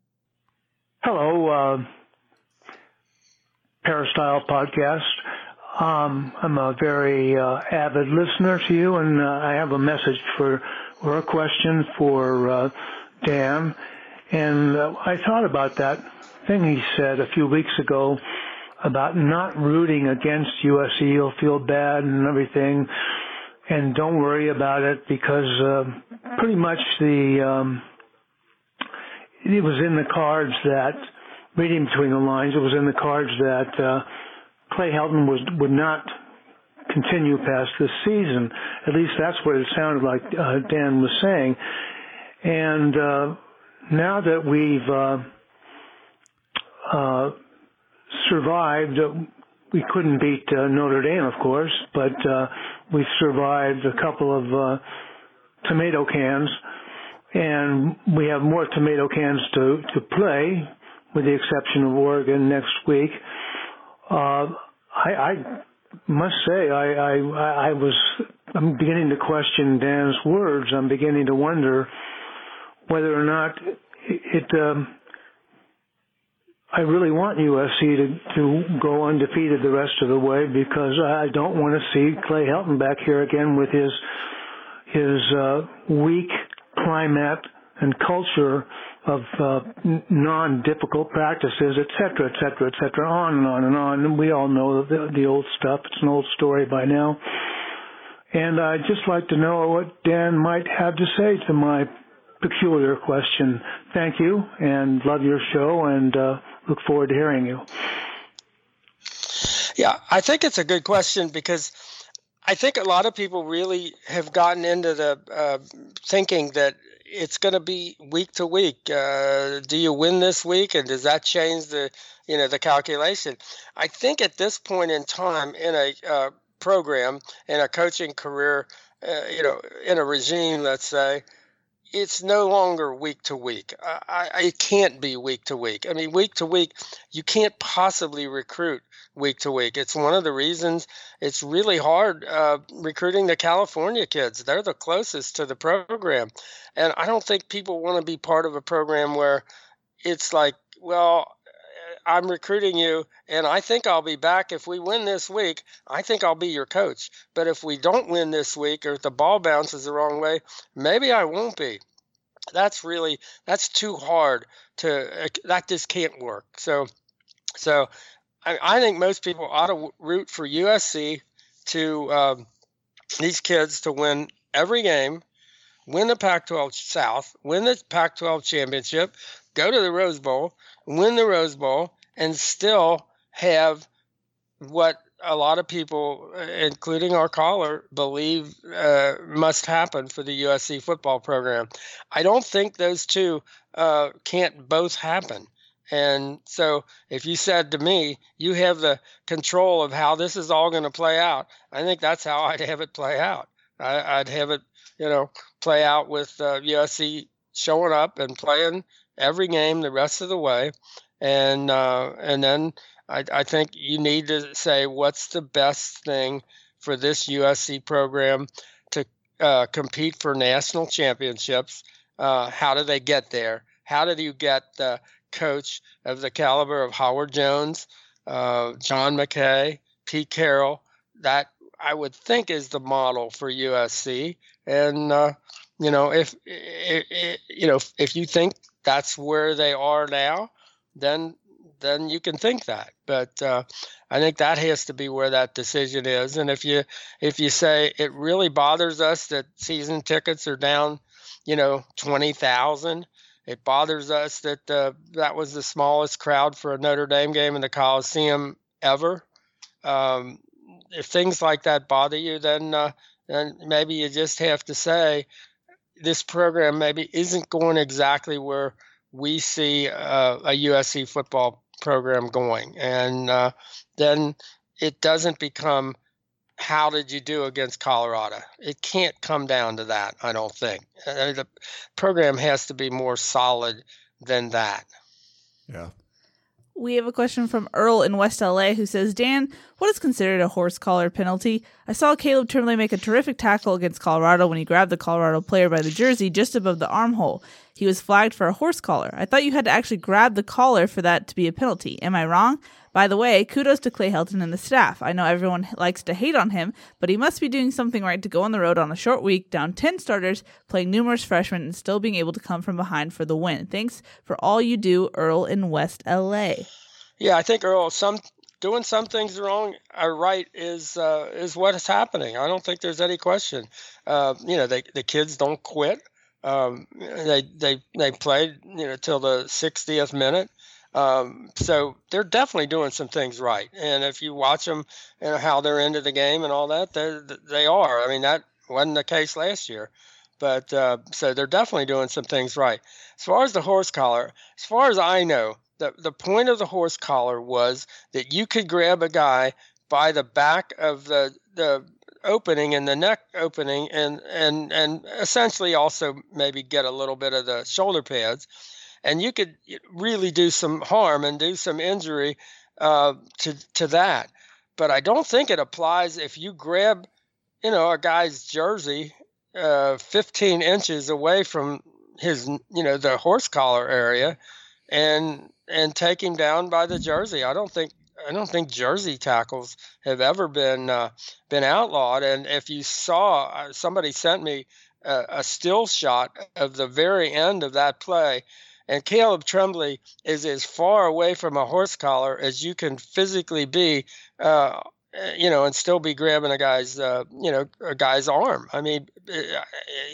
Hello, uh, Peristyle Podcast. Um, I'm a very uh, avid listener to you, and uh, I have a message for or a question for uh, Dan. And uh, I thought about that thing he said a few weeks ago about not rooting against USC. You'll feel bad and everything. And don't worry about it because uh, pretty much the um, it was in the cards that reading between the lines, it was in the cards that uh, Clay Helton was would not continue past this season. At least that's what it sounded like uh, Dan was saying. And uh, now that we've uh, uh, survived, uh, we couldn't beat uh, Notre Dame, of course, but uh, we survived a couple of uh, tomato cans, and we have more tomato cans to to play, with the exception of Oregon next week. Uh, I, I must say, I, I I was I'm beginning to question Dan's words. I'm beginning to wonder whether or not it, um, I really want USC to, to go undefeated the rest of the way because I don't want to see Clay Helton back here again with his his uh, weak climate and culture of uh, non-difficult practices, et cetera, et cetera, et cetera, on and on and on. And we all know the, the old stuff. It's an old story by now. And I'd just like to know what Dan might have to say to my peculiar question. Thank you and love your show and uh, look forward to hearing you. Yeah, I think it's a good question because I think a lot of people really have gotten into the uh, thinking that it's going to be week to week. Uh, do you win this week, and does that change the you know the calculation? I think at this point in time in a uh, program in a coaching career, uh, you know, in a regime, let's say, it's no longer week to week. I, I, it can't be week to week. I mean, week to week, you can't possibly recruit week to week. It's one of the reasons it's really hard uh, recruiting the California kids. They're the closest to the program. And I don't think people want to be part of a program where it's like, well, I'm recruiting you, and I think I'll be back if we win this week. I think I'll be your coach. But if we don't win this week, or if the ball bounces the wrong way, maybe I won't be. That's really that's too hard to that just can't work. So, so I, I think most people ought to root for USC to um, these kids to win every game, win the Pac-12 South, win the Pac-12 championship, go to the Rose Bowl, win the Rose Bowl, and still have what a lot of people, including our caller, believe uh, must happen for the USC football program. I don't think those two uh, can't both happen. And so, if you said to me, you have the control of how this is all going to play out, I think that's how I'd have it play out. I, would have it, you know, play out with uh, USC showing up and playing every game the rest of the way, and uh, and then I, I think you need to say what's the best thing for this USC program to uh, compete for national championships. Uh, how do they get there? How did you get the coach of the caliber of Howard Jones, uh, John McKay, Pete Carroll? That I would think is the model for USC. And uh, you know, if, if, you know if you think that's where they are now, then then you can think that. But uh, I think that has to be where that decision is. And if you if you say it really bothers us that season tickets are down, you know, twenty thousand. It bothers us that uh, that was the smallest crowd for a Notre Dame game in the Coliseum ever. Um, if things like that bother you, then uh, then maybe you just have to say this program maybe isn't going exactly where we see uh, a USC football program going, and uh, then it doesn't become how did you do against Colorado? It can't come down to that, I don't think. Uh, the program has to be more solid than that. Yeah. We have a question from Earl in West LA who says, Dan, what is considered a horse collar penalty? I saw Caleb Tremblay make a terrific tackle against Colorado when he grabbed the Colorado player by the jersey just above the armhole. He was flagged for a horse collar. I thought you had to actually grab the collar for that to be a penalty. Am I wrong? By the way, kudos to Clay Helton and the staff. I know everyone likes to hate on him, but he must be doing something right to go on the road on a short week, down 10 starters, playing numerous freshmen, and still being able to come from behind for the win. Thanks for all you do, Earl in West LA. Yeah, I think Earl, some doing some things wrong or right is uh, is what is happening. I don't think there's any question. Uh, you know, they, the kids don't quit. Um, they they they played you know till the 60th minute. Um, so they're definitely doing some things right. And if you watch them and how they're into the game and all that, they they are. I mean that wasn't the case last year. But uh, so they're definitely doing some things right. As far as the horse collar, as far as I know, the the point of the horse collar was that you could grab a guy by the back of the the opening in the neck opening and and and essentially also maybe get a little bit of the shoulder pads and you could really do some harm and do some injury uh, to to that but i don't think it applies if you grab you know a guy's jersey uh, 15 inches away from his you know the horse collar area and and take him down by the jersey i don't think I don't think jersey tackles have ever been uh, been outlawed. And if you saw, uh, somebody sent me a, a, still shot of the very end of that play, and Caleb Tremblay is as far away from a horse collar as you can physically be. Uh, uh, you know, and still be grabbing a guy's, uh, you know, a guy's arm. I mean, uh,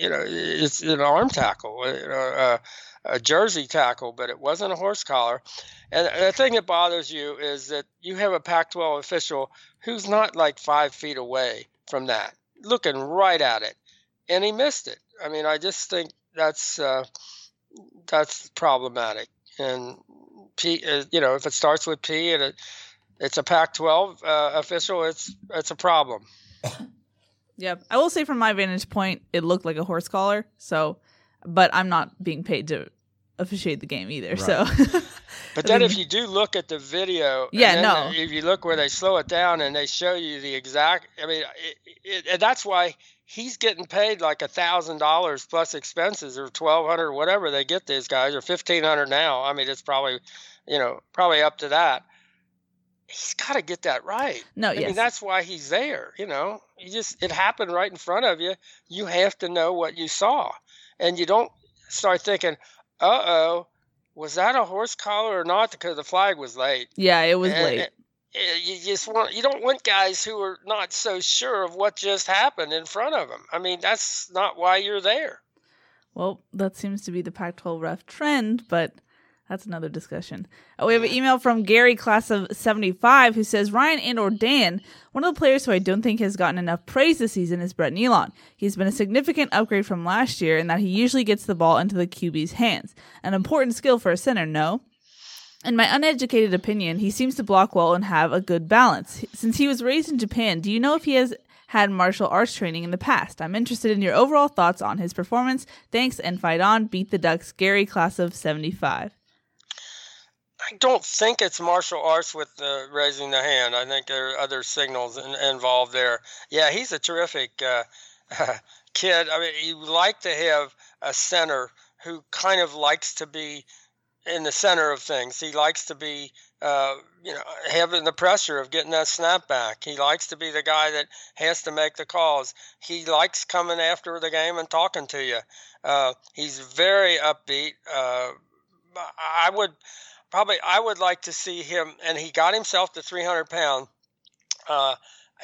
you know, it's an arm tackle, know, a jersey tackle, but it wasn't a horse collar. And the thing that bothers you is that you have a Pac 12 official who's not like five feet away from that, looking right at it, and he missed it. I mean, I just think that's uh, that's problematic. And P, uh, you know, if it starts with P and it, it's a Pac-12 uh, official, it's it's a problem. Yep, I will say from my vantage point, it looked like a horse collar. So, but I'm not being paid to officiate the game either. Right. So, but then if you do look at the video, yeah, no, if you look where they slow it down and they show you the exact, I mean, it, it, and that's why he's getting paid like a thousand dollars plus expenses or twelve hundred, whatever they get these guys, or fifteen hundred now. I mean, it's probably, you know, probably up to that. He's got to get that right. No, I yes. mean that's why he's there. You know, you just it happened right in front of you. You have to know what you saw, and you don't start thinking, uh oh, was that a horse collar or not? Because the flag was late. Yeah, it was and, late. You just want you don't want guys who are not so sure of what just happened in front of them. I mean, that's not why you're there. Well, that seems to be the Pac-12 ref trend, but that's another discussion. Uh, we have an email from Gary, class of 75, who says Ryan and or Dan, one of the players who I don't think has gotten enough praise this season is Brett Neilon. He's been a significant upgrade from last year in that he usually gets the ball into the QB's hands. An important skill for a center, no? In my uneducated opinion, he seems to block well and have a good balance. Since he was raised in Japan, do you know if he has had martial arts training in the past? I'm interested in your overall thoughts on his performance. Thanks and fight on. Beat the Ducks, Gary, class of 75. I don't think it's martial arts with the raising the hand. I think there are other signals in, involved there. Yeah, he's a terrific uh, kid. I mean, you like to have a center who kind of likes to be in the center of things. He likes to be, uh, you know, having the pressure of getting that snap back. He likes to be the guy that has to make the calls. He likes coming after the game and talking to you. Uh, he's very upbeat. Uh, I would probably I would like to see him, and he got himself to 300 pound, uh,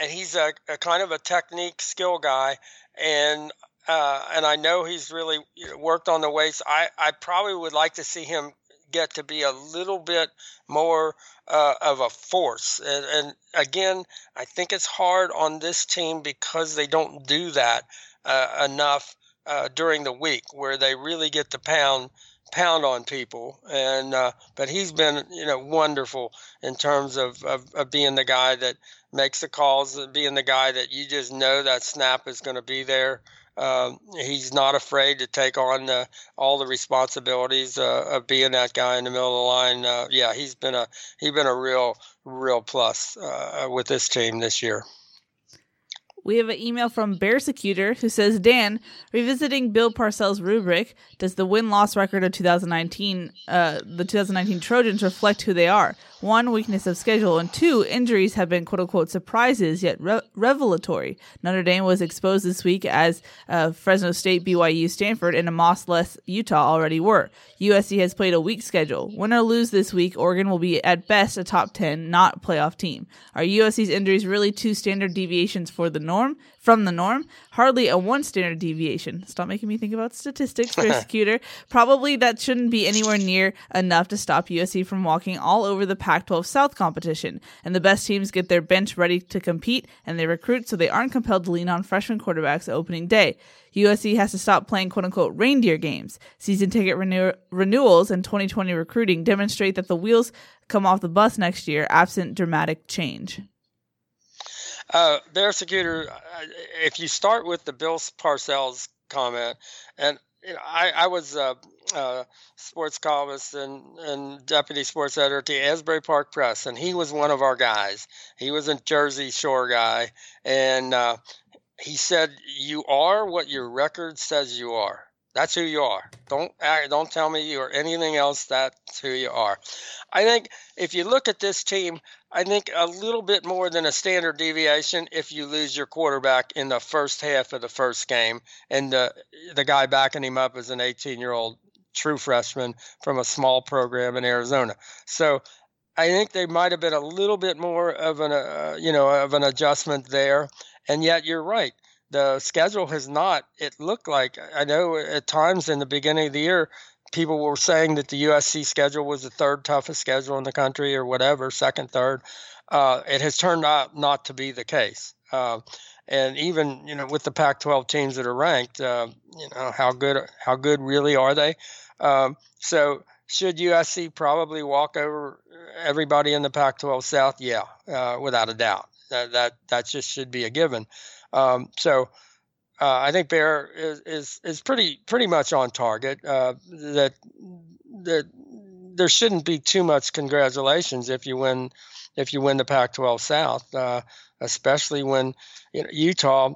and he's a, a, kind of a technique skill guy, and uh, and I know he's really worked on the weights. I I probably would like to see him get to be a little bit more uh, of a force. And, and, again, I think it's hard on this team because they don't do that uh, enough uh, during the week where they really get to pound pound on people. And uh, but he's been you know wonderful in terms of, of, of being the guy that makes the calls, being the guy that you just know that snap is going to be there. Um, he's not afraid to take on uh, all the responsibilities uh, of being that guy in the middle of the line. Uh, yeah, he's been a he's been a real real plus uh, with this team this year. We have an email from Bearsecutor who says, Dan, revisiting Bill Parcells' rubric, does the win loss record of 2019, uh, the 2019 Trojans reflect who they are? One, weakness of schedule, and two, injuries have been quote unquote surprises yet re- revelatory. Notre Dame was exposed this week as uh, Fresno State, BYU, Stanford, and a Moss less Utah already were. USC has played a weak schedule. Win or lose this week, Oregon will be at best a top 10, not playoff team. Are USC's injuries really two standard deviations for the norm? from the norm, hardly a one standard deviation. Stop making me think about statistics, persecutor. Probably that shouldn't be anywhere near enough to stop USC from walking all over the Pac 12 South competition. And the best teams get their bench ready to compete and they recruit so they aren't compelled to lean on freshman quarterbacks opening day. USC has to stop playing quote unquote reindeer games. Season ticket renew- renewals and 2020 recruiting demonstrate that the wheels come off the bus next year absent dramatic change. Uh, Bearsecutor, uh, if you start with the Bill Parcells comment, and you know, I, I was a, a sports columnist and, and deputy sports editor at the Asbury Park Press, and he was one of our guys. He was a Jersey Shore guy, and uh, he said, "You are what your record says you are." That's who you are. Don't don't tell me you are anything else. That's who you are. I think if you look at this team, I think a little bit more than a standard deviation if you lose your quarterback in the first half of the first game, and the the guy backing him up is an 18 year old true freshman from a small program in Arizona. So I think they might have been a little bit more of an uh, you know of an adjustment there, and yet you're right. The schedule has not. It looked like I know at times in the beginning of the year, people were saying that the USC schedule was the third toughest schedule in the country or whatever, second, third. Uh, it has turned out not to be the case. Uh, and even you know with the Pac-12 teams that are ranked, uh, you know how good how good really are they? Um, so should USC probably walk over everybody in the Pac-12 South? Yeah, uh, without a doubt. That that that just should be a given. Um, so uh, I think Bear is, is is pretty pretty much on target. Uh, that that there shouldn't be too much congratulations if you win if you win the Pac-12 South, uh, especially when you know, Utah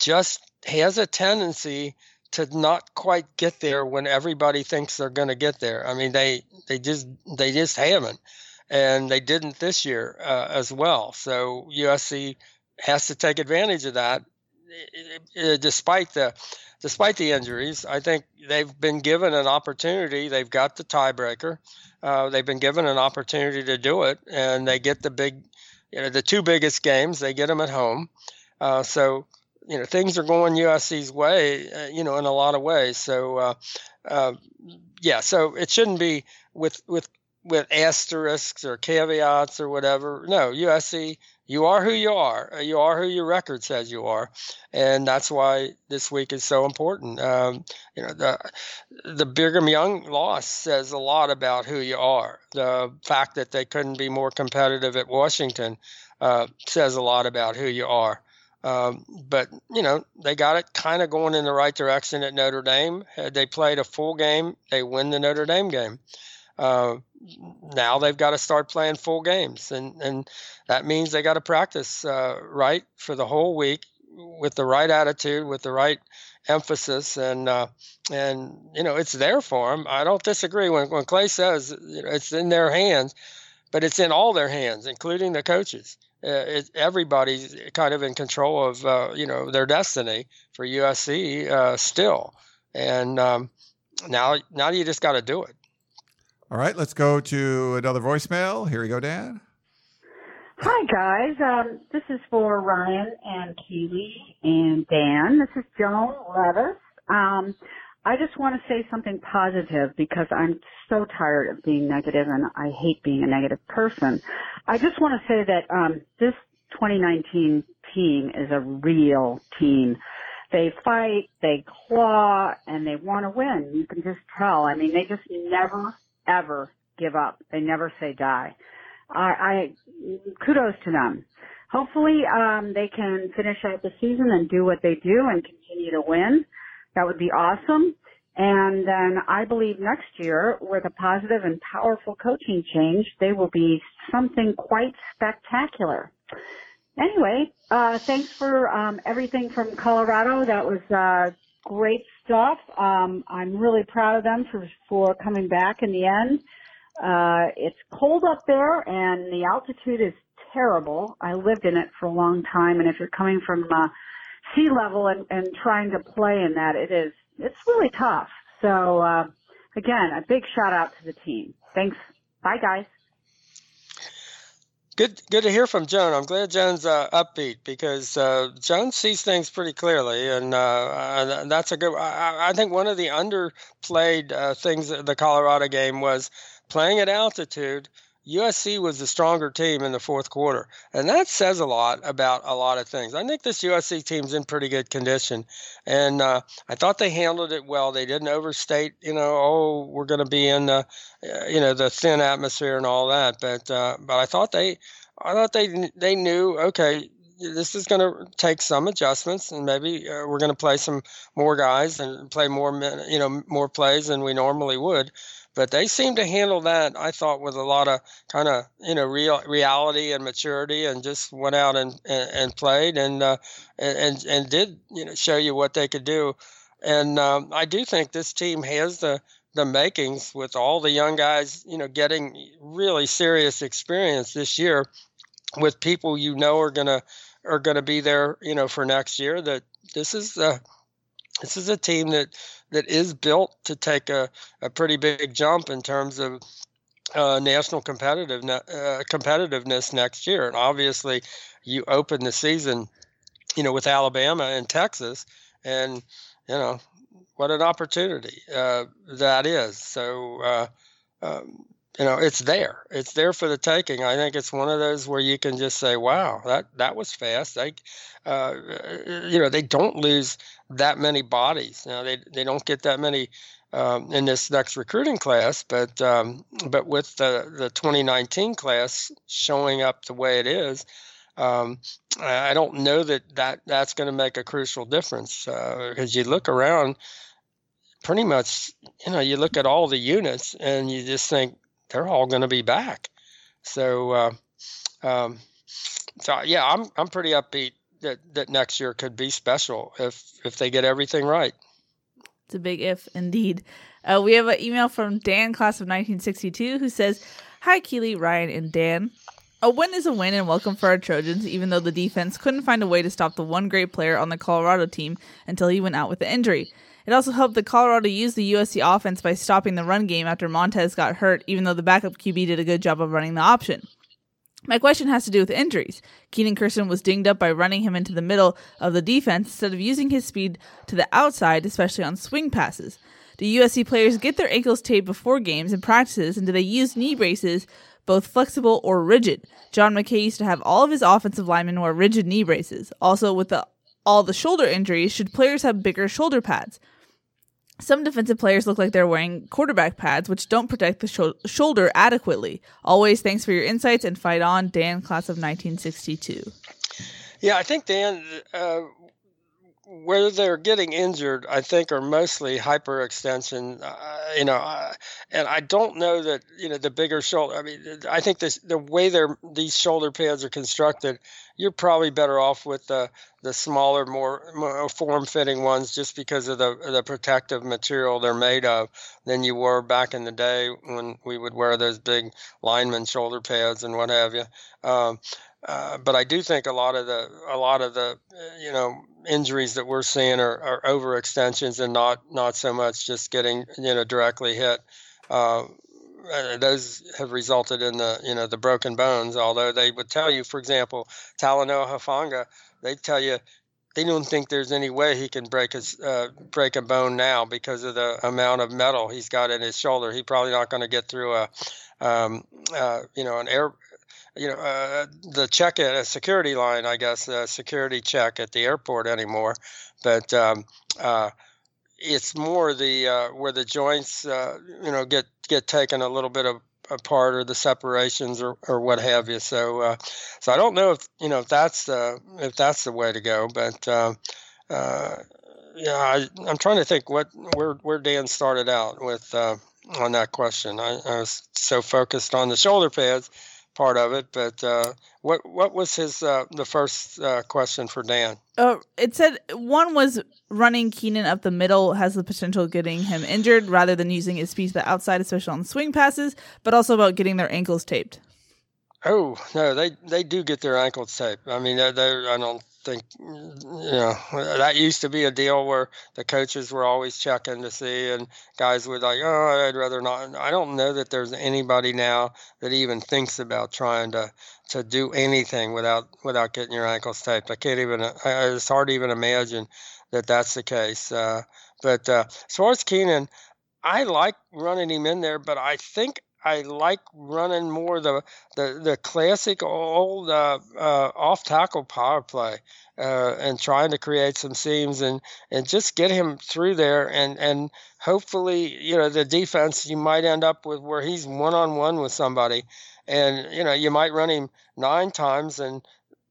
just has a tendency to not quite get there when everybody thinks they're going to get there. I mean, they they just they just haven't, and they didn't this year uh, as well. So USC has to take advantage of that, despite the despite the injuries. I think they've been given an opportunity. They've got the tiebreaker. Uh, they've been given an opportunity to do it, and they get the big, you know, the two biggest games. They get them at home. Uh, so you know things are going USC's way, uh, you know, in a lot of ways. So uh, uh, yeah, so it shouldn't be with with with asterisks or caveats or whatever. No, USC, you are who you are. Uh, you are who your record says you are, and that's why this week is so important. Um, you know, the the Brigham Young loss says a lot about who you are. The fact that they couldn't be more competitive at Washington uh, says a lot about who you are. Um, but you know they got it kind of going in the right direction at Notre Dame. Had they played a full game, they win the Notre Dame game. Uh, now they've got to start playing full games, and and that means they got to practice uh, right for the whole week with the right attitude, with the right emphasis, and uh, and you know it's there for them. I don't disagree when when Clay says you know, it's in their hands, but it's in all their hands, including the coaches uh, it, everybody's kind of in control of uh, you know their destiny for USC uh, still, and um, now now you just got to do it. All right, let's go to another voicemail. Here we go, Dan. Hi guys, um, this is for Ryan and Keely and Dan. This is Joan Levis. Um, I just want to say something positive because I'm so tired of being negative and I hate being a negative person. I just want to say that um, this 2019 team is a real team. They fight, they claw, and they want to win. You can just tell. I mean, they just never, ever give up. They never say die. I, I kudos to them. Hopefully, um, they can finish out the season and do what they do and continue to win. That would be awesome. And then I believe next year, with a positive and powerful coaching change, they will be something quite spectacular. Anyway, uh, thanks for um, everything from Colorado. That was uh, great stuff. Um, I'm really proud of them for for coming back in the end. Uh, it's cold up there, and the altitude is terrible. I lived in it for a long time, and if you're coming from uh, sea level and, and trying to play in that, it is it's really tough. So uh, again, a big shout out to the team. Thanks. Bye, guys. Good, good to hear from Joan. I'm glad Joan's uh, upbeat because uh, Joan sees things pretty clearly, and, uh, that's a good. I, I, think one of the underplayed uh, things the Colorado game was playing at altitude USC was the stronger team in the fourth quarter. And that says a lot about a lot of things. I think this USC team's in pretty good condition. And uh, I thought they handled it well. They didn't overstate, you know, oh, we're going to be in the, uh, you know, the thin atmosphere and all that. But, uh, but I thought they, I thought they, they knew, okay, this is going to take some adjustments, and maybe uh, we're going to play some more guys and play more, you know, more plays than we normally would but they seemed to handle that i thought with a lot of kind of you know real reality and maturity and just went out and and, and played and uh, and and did you know show you what they could do. And um, i do think this team has the the makings with all the young guys you know getting really serious experience this year with people you know are gonna are gonna be there you know for next year that this is the this is a team that that is built to take a, a pretty big jump in terms of uh, national competitive uh, competitiveness next year. And obviously, you open the season, you know, with Alabama and Texas, and you know what an opportunity uh, that is. So. Uh, um, you know it's there. It's there for the taking. I think it's one of those where you can just say wow that that was fast. They uh, you know they don't lose that many bodies. You know they, they don't get that many um, in this next recruiting class but um, but with the the 2019 class showing up the way it is um, I don't know that, that that's going to make a crucial difference because uh, you look around pretty much you know you look at all the units and you just think they're all going to be back. So, uh, um, so yeah, I'm I'm pretty upbeat that that next year could be special if if they get everything right. It's a big if indeed. Uh, we have an email from Dan, class of 1962, who says, "Hi, Keely, Ryan, and Dan." A win is a win and welcome for our Trojans, even though the defense couldn't find a way to stop the one great player on the Colorado team until he went out with an injury. It also helped the Colorado use the USC offense by stopping the run game after Montez got hurt, even though the backup QB did a good job of running the option. My question has to do with injuries. Kenan Christon was dinged up by running him into the middle of the defense instead of using his speed to the outside, especially on swing passes. Do USC players get their ankles taped before games and practices, and do they use knee braces, both flexible or rigid? John McKay used to have all of his offensive linemen wear rigid knee braces. Also, with the, all the shoulder injuries, should players have bigger shoulder pads? Some defensive players look like they're wearing quarterback pads, which don't protect the sho- shoulder adequately. Always thanks for your insights and fight on, Dan, class of 1962. Yeah, I think Dan, uh, where they're getting injured, I think, are mostly hyperextension. Uh, you know, uh, and I don't know that you know the bigger shoulder. I mean, I think this the way they're these shoulder pads are constructed, you're probably better off with the the smaller, more, more form-fitting ones, just because of the the protective material they're made of, than you were back in the day when we would wear those big lineman shoulder pads and what have you. Um, uh, but I do think a lot of the a lot of the you know injuries that we're seeing are, are overextensions and not not so much just getting you know directly hit. Uh, those have resulted in the you know the broken bones. Although they would tell you, for example, Talanoa Hufanga, they tell you they don't think there's any way he can break his uh, break a bone now because of the amount of metal he's got in his shoulder. He's probably not going to get through a um, uh, you know an air you know, uh, the check at a security line, I guess, a security check at the airport anymore. But um, uh, it's more the uh, where the joints, uh, you know, get get taken a little bit of apart or the separations or, or what have you. So, uh, so I don't know if you know if that's the if that's the way to go. But uh, yeah, I, am trying to think what where where Dan started out with on that question. I, I was so focused on the shoulder pads part of it. But uh, what what was his uh, the first uh, question for Dan? Uh, it said one was running Kenan up the middle has the potential of getting him injured rather than using his speed to the outside, especially on swing passes, but also about getting their ankles taped. Oh no, they they do get their ankles taped. I mean, they I don't think you know that used to be a deal where the coaches were always checking to see and guys would like oh i'd rather not. I don't know that there's anybody now that even thinks about trying to to do anything without without getting your ankles taped. I can't even I, it's hard to even imagine that that's the case uh, but uh, as far as kenan i like running him in there but i think I like running more the the, the classic old uh, uh, off tackle power play uh, and trying to create some seams and, and just get him through there and, and hopefully you know the defense you might end up with where he's one on one with somebody. And you know you might run him nine times and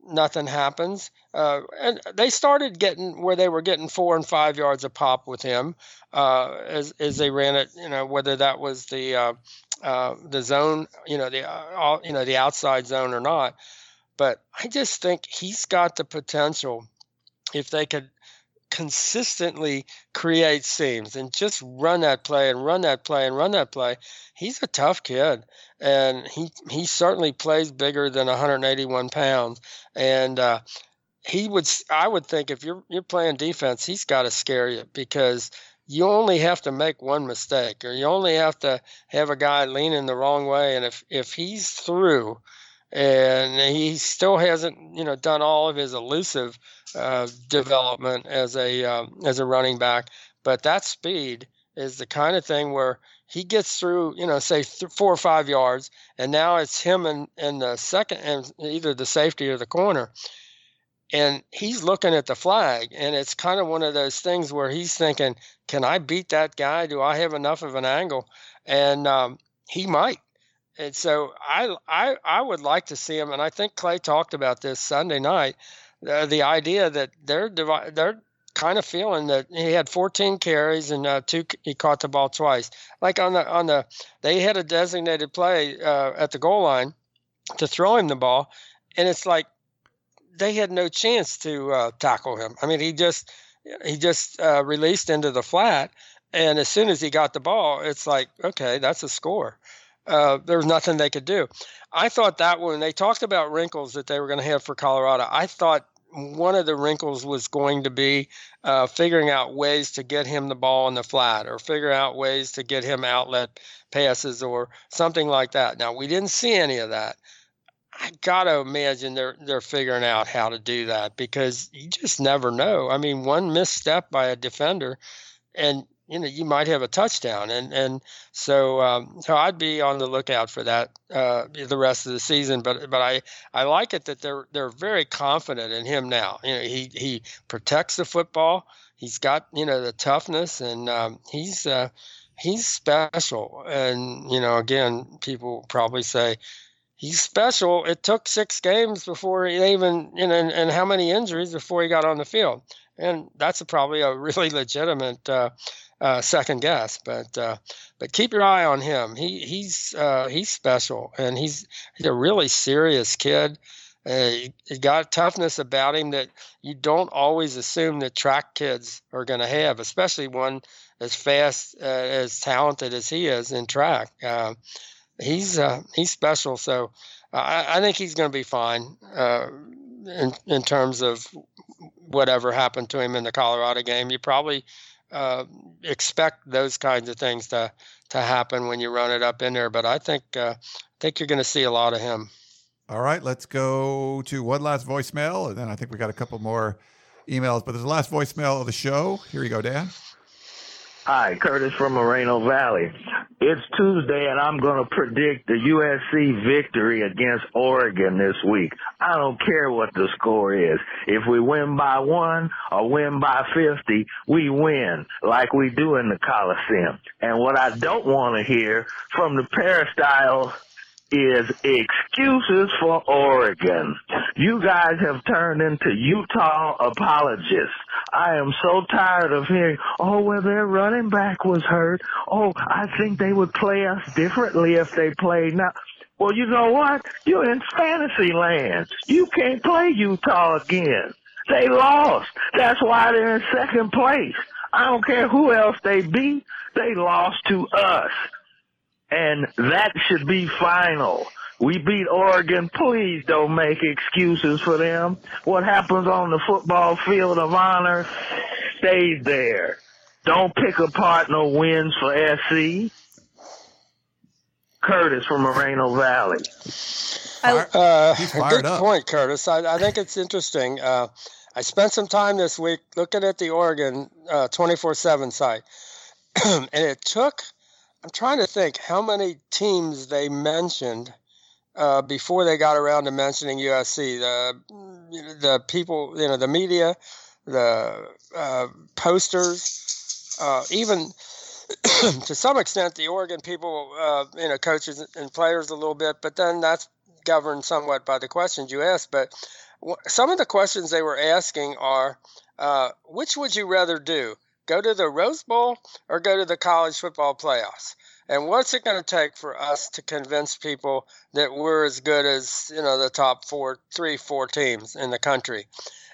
nothing happens. Uh, and they started getting where they were getting four and five yards a pop with him uh, as as they ran it. You know whether that was the uh, uh, the zone, you know, the uh, you know the outside zone or not. But I just think he's got the potential if they could consistently create seams and just run that play and run that play and run that play. He's a tough kid, and he he certainly plays bigger than 181 pounds. And uh, he would, I would think, if you're you're playing defense, he's got to scare you because you only have to make one mistake, or you only have to have a guy leaning the wrong way, and if if he's through, and he still hasn't you know done all of his elusive uh, development as a um, as a running back, but that speed is the kind of thing where he gets through, you know, say th- four or five yards, and now it's him and, and the second, and either the safety or the corner. And he's looking at the flag, and it's kind of one of those things where he's thinking, "Can I beat that guy? Do I have enough of an angle?" And um, he might. And so I, I, I would like to see him, and I think Clay talked about this Sunday night. Uh, the idea that they're divi- they're kind of feeling that he had 14 carries and uh, two he caught the ball twice. Like on the on the they had a designated play uh, at the goal line to throw him the ball, and it's like they had no chance to uh, tackle him. I mean, he just he just uh, released into the flat, and as soon as he got the ball, it's like okay, that's a score. Uh, there was nothing they could do. I thought that when they talked about wrinkles that they were going to have for Colorado, I thought one of the wrinkles was going to be uh, figuring out ways to get him the ball in the flat or figure out ways to get him outlet passes or something like that. Now, we didn't see any of that. I gotta imagine they're they're figuring out how to do that because you just never know. I mean, one misstep by a defender, and you know you might have a touchdown. And and so um, so I'd be on the lookout for that uh, the rest of the season. But but I I like it that they're they're very confident in him now. You know he he protects the football. He's got you know the toughness and um, he's uh, he's special. And you know again people probably say he's special. It took six games before he even you know and, and how many injuries before he got on the field? And that's a, probably a really legitimate uh, uh, second guess. But uh, but keep your eye on him. He he's uh, he's special, and he's he's a really serious kid. Uh, he got toughness about him that you don't always assume that track kids are going to have, especially one as fast, uh, as talented as he is in track. Uh, he's he's special, so I, I think he's going to be fine in in terms of whatever happened to him in the Colorado game. You probably uh, expect those kinds of things to to happen when you run it up in there. But I think uh, I think you're going to see a lot of him. All right, let's go to one last voicemail, and then I think we got a couple more emails. But there's the last voicemail of the show. Here you go, Dan. Hi, Curtis from Moreno Valley. It's Tuesday and I'm going to predict the USC victory against Oregon this week. I don't care what the score is. If we win by one or win by 50, we win like we do in the Coliseum. And what I don't want to hear from the peristyle is excuses for Oregon. You guys have turned into Utah apologists. I am so tired of hearing, oh, well, their running back was hurt. Oh, I think they would play us differently if they played now. Well, you know what? You're in fantasy land. You can't play Utah again. They lost. That's why they're in second place. I don't care who else they beat. They lost to us and that should be final. We beat Oregon. Please don't make excuses for them. What happens on the football field of honor stays there. Don't pick apart no wins for SC. Curtis from Moreno Valley. Uh, good up. point, Curtis. I, I, think it's interesting. Uh, I spent some time this week looking at the Oregon uh, 24 7 site, and it took – I'm trying to think how many teams they mentioned uh, before they got around to mentioning USC. The the people, you know, the media, the uh, posters, uh, even to some extent the Oregon people, uh, you know, coaches and players a little bit. But then that's governed somewhat by the questions you ask. But some of the questions they were asking are, uh, which would you rather do? Go to the Rose Bowl or go to the college football playoffs? And what's it going to take for us to convince people that we're as good as you know the top four, three, four teams in the country?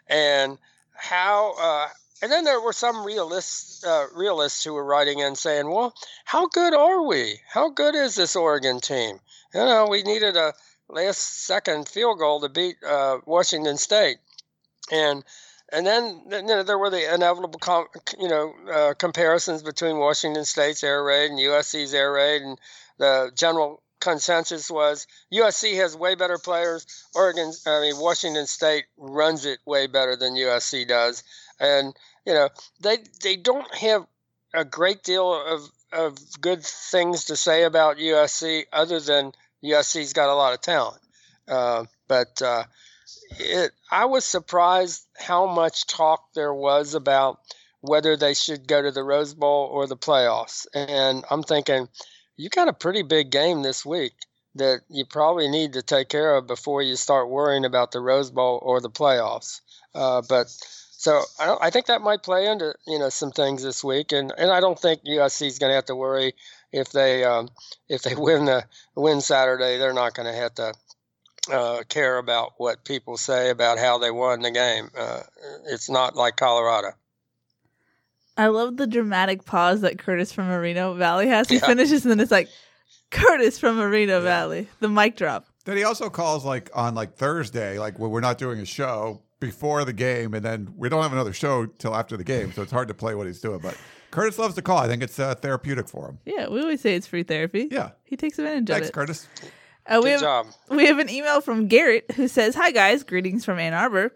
And how? Uh, and then there were some realists, uh, realists who were writing in saying, "Well, how good are we? How good is this Oregon team? You know, we needed a last-second field goal to beat uh, Washington State." And and then you know there were the inevitable com- you know uh, comparisons between Washington State's air raid and USC's air raid, and the general consensus was USC has way better players. Oregon, I mean Washington State runs it way better than USC does, and you know they they don't have a great deal of of good things to say about USC other than USC's got a lot of talent. Uh, but uh, it, I was surprised how much talk there was about whether they should go to the Rose Bowl or the playoffs. And I'm thinking, you got a pretty big game this week that you probably need to take care of before you start worrying about the Rose Bowl or the playoffs. Uh, but so I, I, think that might play into you know some things this week, and, and I don't think USC is going to have to worry if they um, if they win the win Saturday. They're not going to have to uh, care about what people say about how they won the game. Uh, it's not like Colorado. I love the dramatic pause that Curtis from Moreno Valley has. He yeah. finishes and then it's like Curtis from Moreno yeah. Valley. The mic drop. Then he also calls like on like Thursday, like when we're not doing a show before the game, and then we don't have another show till after the game, so it's hard to play what he's doing. But Curtis loves to call. I think it's uh, therapeutic for him. Yeah, we always say it's free therapy. Yeah, he takes advantage Thanks, of it. Thanks, Curtis. Uh, we Good have, job. We have an email from Garrett who says, Hi guys, greetings from Ann Arbor.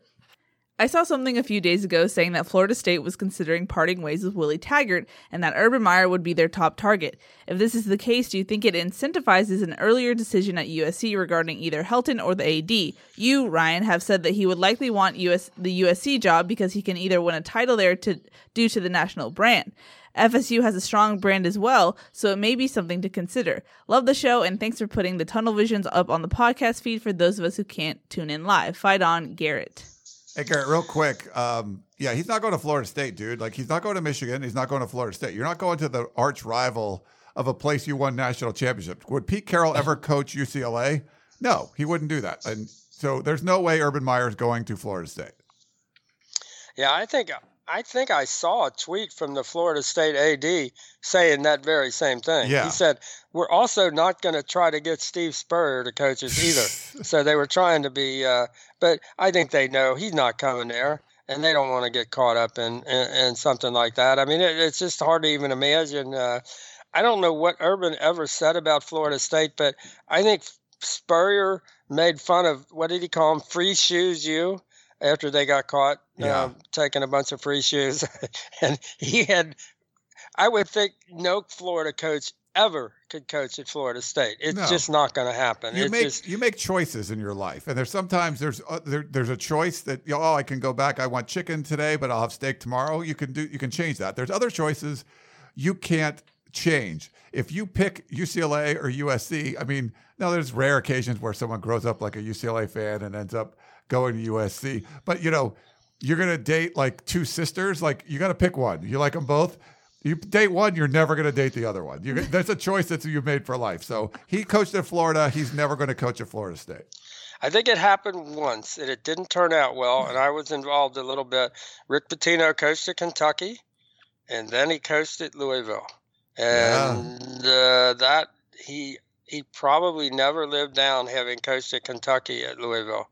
I saw something a few days ago saying that Florida State was considering parting ways with Willie Taggart and that Urban Meyer would be their top target. If this is the case, do you think it incentivizes an earlier decision at USC regarding either Helton or the AD? You, Ryan, have said that he would likely want US the USC job because he can either win a title there to due to the national brand. FSU has a strong brand as well, so it may be something to consider. Love the show, and thanks for putting the tunnel visions up on the podcast feed for those of us who can't tune in live. Fight on, Garrett. Hey, Garrett, real quick. Um, yeah, he's not going to Florida State, dude. Like, he's not going to Michigan. He's not going to Florida State. You're not going to the arch rival of a place you won national championship. Would Pete Carroll ever coach UCLA? No, he wouldn't do that. And so there's no way Urban Meyer is going to Florida State. Yeah, I think I think I saw a tweet from the Florida State AD saying that very same thing. Yeah. He said, We're also not going to try to get Steve Spurrier to coach us either. so they were trying to be, uh, but I think they know he's not coming there and they don't want to get caught up in, in, in something like that. I mean, it, it's just hard to even imagine. Uh, I don't know what Urban ever said about Florida State, but I think Spurrier made fun of what did he call him? Free shoes, you after they got caught Yeah. um, taking a bunch of free shoes. and he had, I would think, no Florida coach ever could coach at Florida State. It's No. just not going to happen. You it's make just, you make choices in your life, and there's sometimes there's uh, there, there's a choice that you know, oh I can go back. I want chicken today, but I'll have steak tomorrow. You can do you can change that. There's other choices you can't change. If you pick UCLA or USC, I mean, now there's rare occasions where someone grows up like a UCLA fan and ends up going to USC, but you know you're gonna date like two sisters. Like you got to pick one. You like them both. You date one, you're never going to date the other one. You, that's a choice that you've made for life. So he coached at Florida. He's never going to coach at Florida State. I think it happened once and it didn't turn out well. And I was involved a little bit. Rick Pitino coached at Kentucky and then he coached at Louisville. And uh, that he he probably never lived down having coached at Kentucky at Louisville.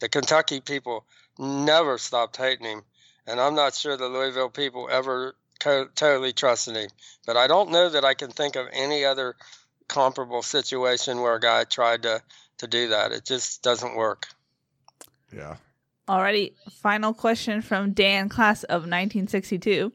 The Kentucky people never stopped hating him. And I'm not sure the Louisville people ever co- totally trusted him. But I don't know that I can think of any other comparable situation where a guy tried to, to do that. It just doesn't work. Yeah. Alrighty, final question from Dan, class of 1962.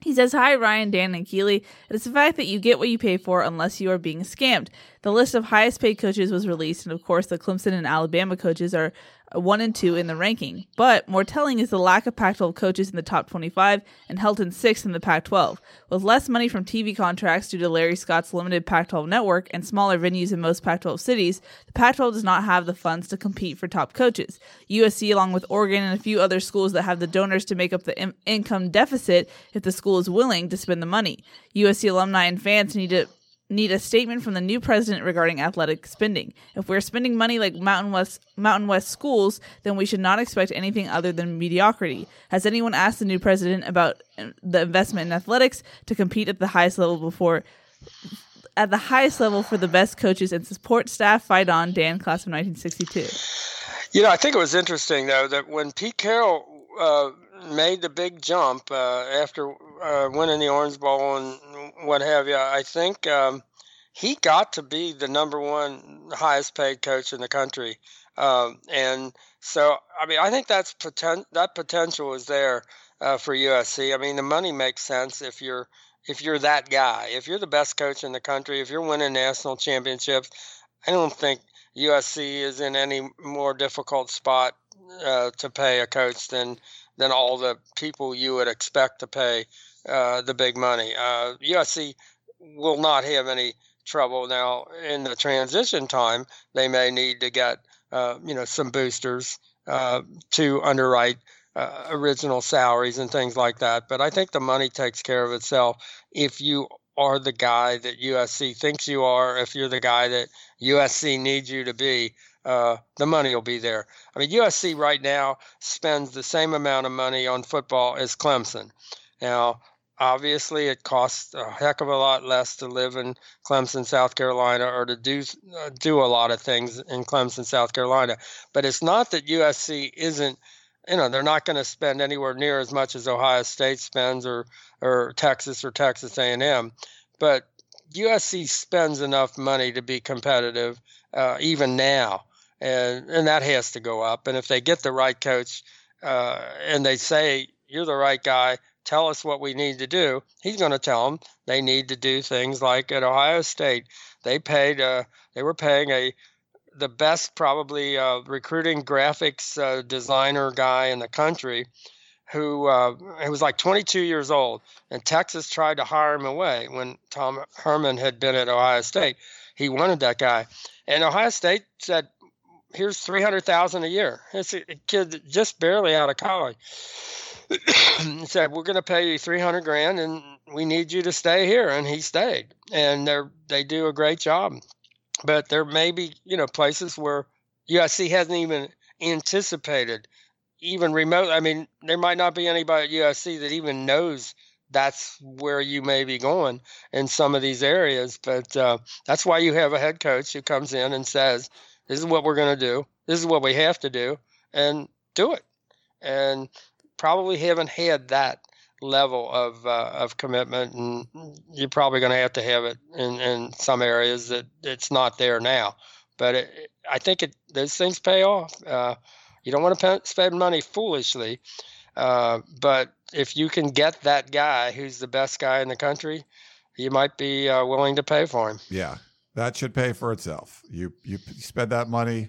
He says, Hi, Ryan, Dan, and Keely. It is the fact that you get what you pay for unless you are being scammed. The list of highest paid coaches was released, and of course, the Clemson and Alabama coaches are one and two in the ranking. But more telling is the lack of Pac 12 coaches in the top 25 and Helton sixth in the Pac 12. With less money from TV contracts due to Larry Scott's limited Pac 12 network and smaller venues in most Pac 12 cities, the Pac 12 does not have the funds to compete for top coaches. USC, along with Oregon and a few other schools that have the donors to make up the in- income deficit if the school is willing to spend the money. USC alumni and fans need to need a statement from the new president regarding athletic spending. If we're spending money like Mountain West Mountain West schools, then we should not expect anything other than mediocrity. Has anyone asked the new president about uh, the investment in athletics to compete at the highest level before at the highest level for the best coaches and support staff? Fight on, Dan, class of 1962. You know, I think it was interesting though that when Pete Carroll uh, made the big jump uh, after uh, winning the Orange Bowl and what have you. I think um, he got to be the number one highest paid coach in the country, um, and so I mean I think that's poten- that potential is there uh, for USC. I mean the money makes sense if you're if you're that guy. If you're the best coach in the country, if you're winning national championships, I don't think USC is in any more difficult spot uh, to pay a coach than than all the people you would expect to pay uh, the big money. Uh, USC will not have any trouble now in the transition time. They may need to get uh, you know some boosters uh, to underwrite uh, original salaries and things like that. But I think the money takes care of itself if you are the guy that USC thinks you are. If you're the guy that USC needs you to be, uh, the money will be there. I mean, USC right now spends the same amount of money on football as Clemson. Now, obviously, it costs a heck of a lot less to live in Clemson, South Carolina, or to do uh, do a lot of things in Clemson, South Carolina. But it's not that USC isn't. You know, they're not going to spend anywhere near as much as Ohio State spends, or or Texas or Texas A&M. But USC spends enough money to be competitive, uh, even now and and that has to go up. And if they get the right coach, uh, and they say you're the right guy, tell us what we need to do. He's going to tell them they need to do things like at Ohio State, they paid uh, they were paying a the best probably uh, recruiting graphics uh, designer guy in the country who uh, was like 22 years old, and Texas tried to hire him away when Tom Herman had been at Ohio State. He wanted that guy, and Ohio State said, here's 300,000 a year. It's a kid just barely out of college. He said, we're going to pay you 300 grand and we need you to stay here. And he stayed and they're, they do a great job, but there may be, you know, places where USC hasn't even anticipated even remote. I mean, there might not be anybody at USC that even knows that's where you may be going in some of these areas. But uh, that's why you have a head coach who comes in and says, this is what we're going to do. This is what we have to do, and do it. And probably haven't had that level of uh, of commitment, and you're probably going to have to have it in, in some areas that it's not there now. But it, I think it, those things pay off. Uh, you don't want to spend money foolishly, uh, but if you can get that guy who's the best guy in the country, you might be uh, willing to pay for him. Yeah, that should pay for itself. You you spend that money,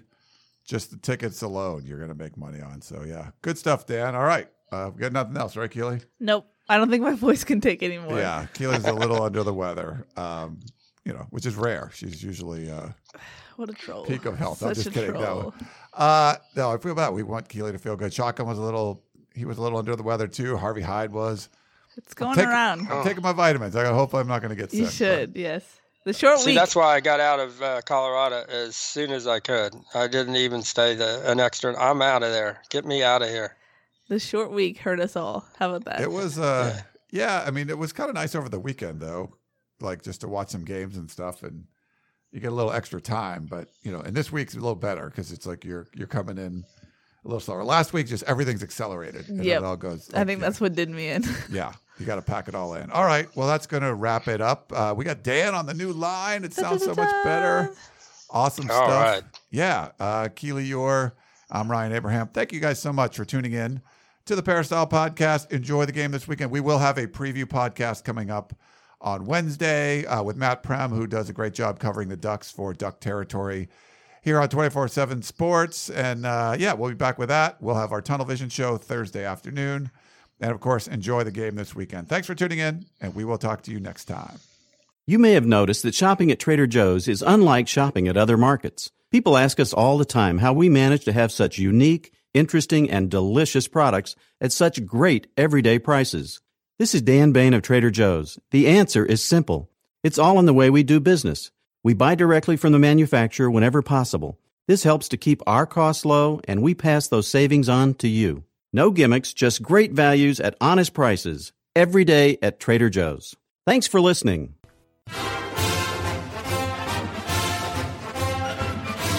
just the tickets alone, you're going to make money on. So yeah, good stuff, Dan. All right, uh, we got nothing else, right, Keely? Nope. I don't think my voice can take anymore. Yeah, Keely's a little under the weather. Um, you know, which is rare. She's usually uh, what a troll. Peak of health. Such I'm just a kidding. Troll. No, uh, no, I feel bad. We want Keely to feel good. Shotgun was a little. He was a little under the weather too. Harvey Hyde was. It's going take, around. I'm taking my vitamins. I hope I'm not going to get sick. You should. Yes. The short See, week. that's why I got out of uh, Colorado as soon as I could. I didn't even stay the, an extra. I'm out of there. Get me out of here. The short week hurt us all. How about that? It was, uh, yeah. I mean, it was kind of nice over the weekend though, like just to watch some games and stuff, and you get a little extra time. But you know, and this week's a little better because it's like you're you're coming in a little slower. Last week, just everything's accelerated. And Yep. it all goes. I think that's what did me in. Yeah, you got to pack it all in. All right, well, that's going to wrap it up. Uh, we got Dan on the new line. It sounds so much better. Awesome All stuff. right. Yeah, uh, Keely Eure. I'm Ryan Abraham. Thank you guys so much for tuning in to the Peristyle Podcast. Enjoy the game this weekend. We will have a preview podcast coming up on Wednesday uh, with Matt Prehm, who does a great job covering the Ducks for Duck Territory here on 24 7 Sports. And uh, yeah, we'll be back with that. We'll have our Tunnel Vision show Thursday afternoon. And of course, enjoy the game this weekend. Thanks for tuning in, and we will talk to you next time. You may have noticed that shopping at Trader Joe's is unlike shopping at other markets. People ask us all the time how we manage to have such unique, interesting, and delicious products at such great everyday prices. This is Dan Bane of Trader Joe's. The answer is simple. It's all in the way we do business. We buy directly from the manufacturer whenever possible. This helps to keep our costs low, and we pass those savings on to you. No gimmicks, just great values at honest prices. Every day at Trader Joe's. Thanks for listening.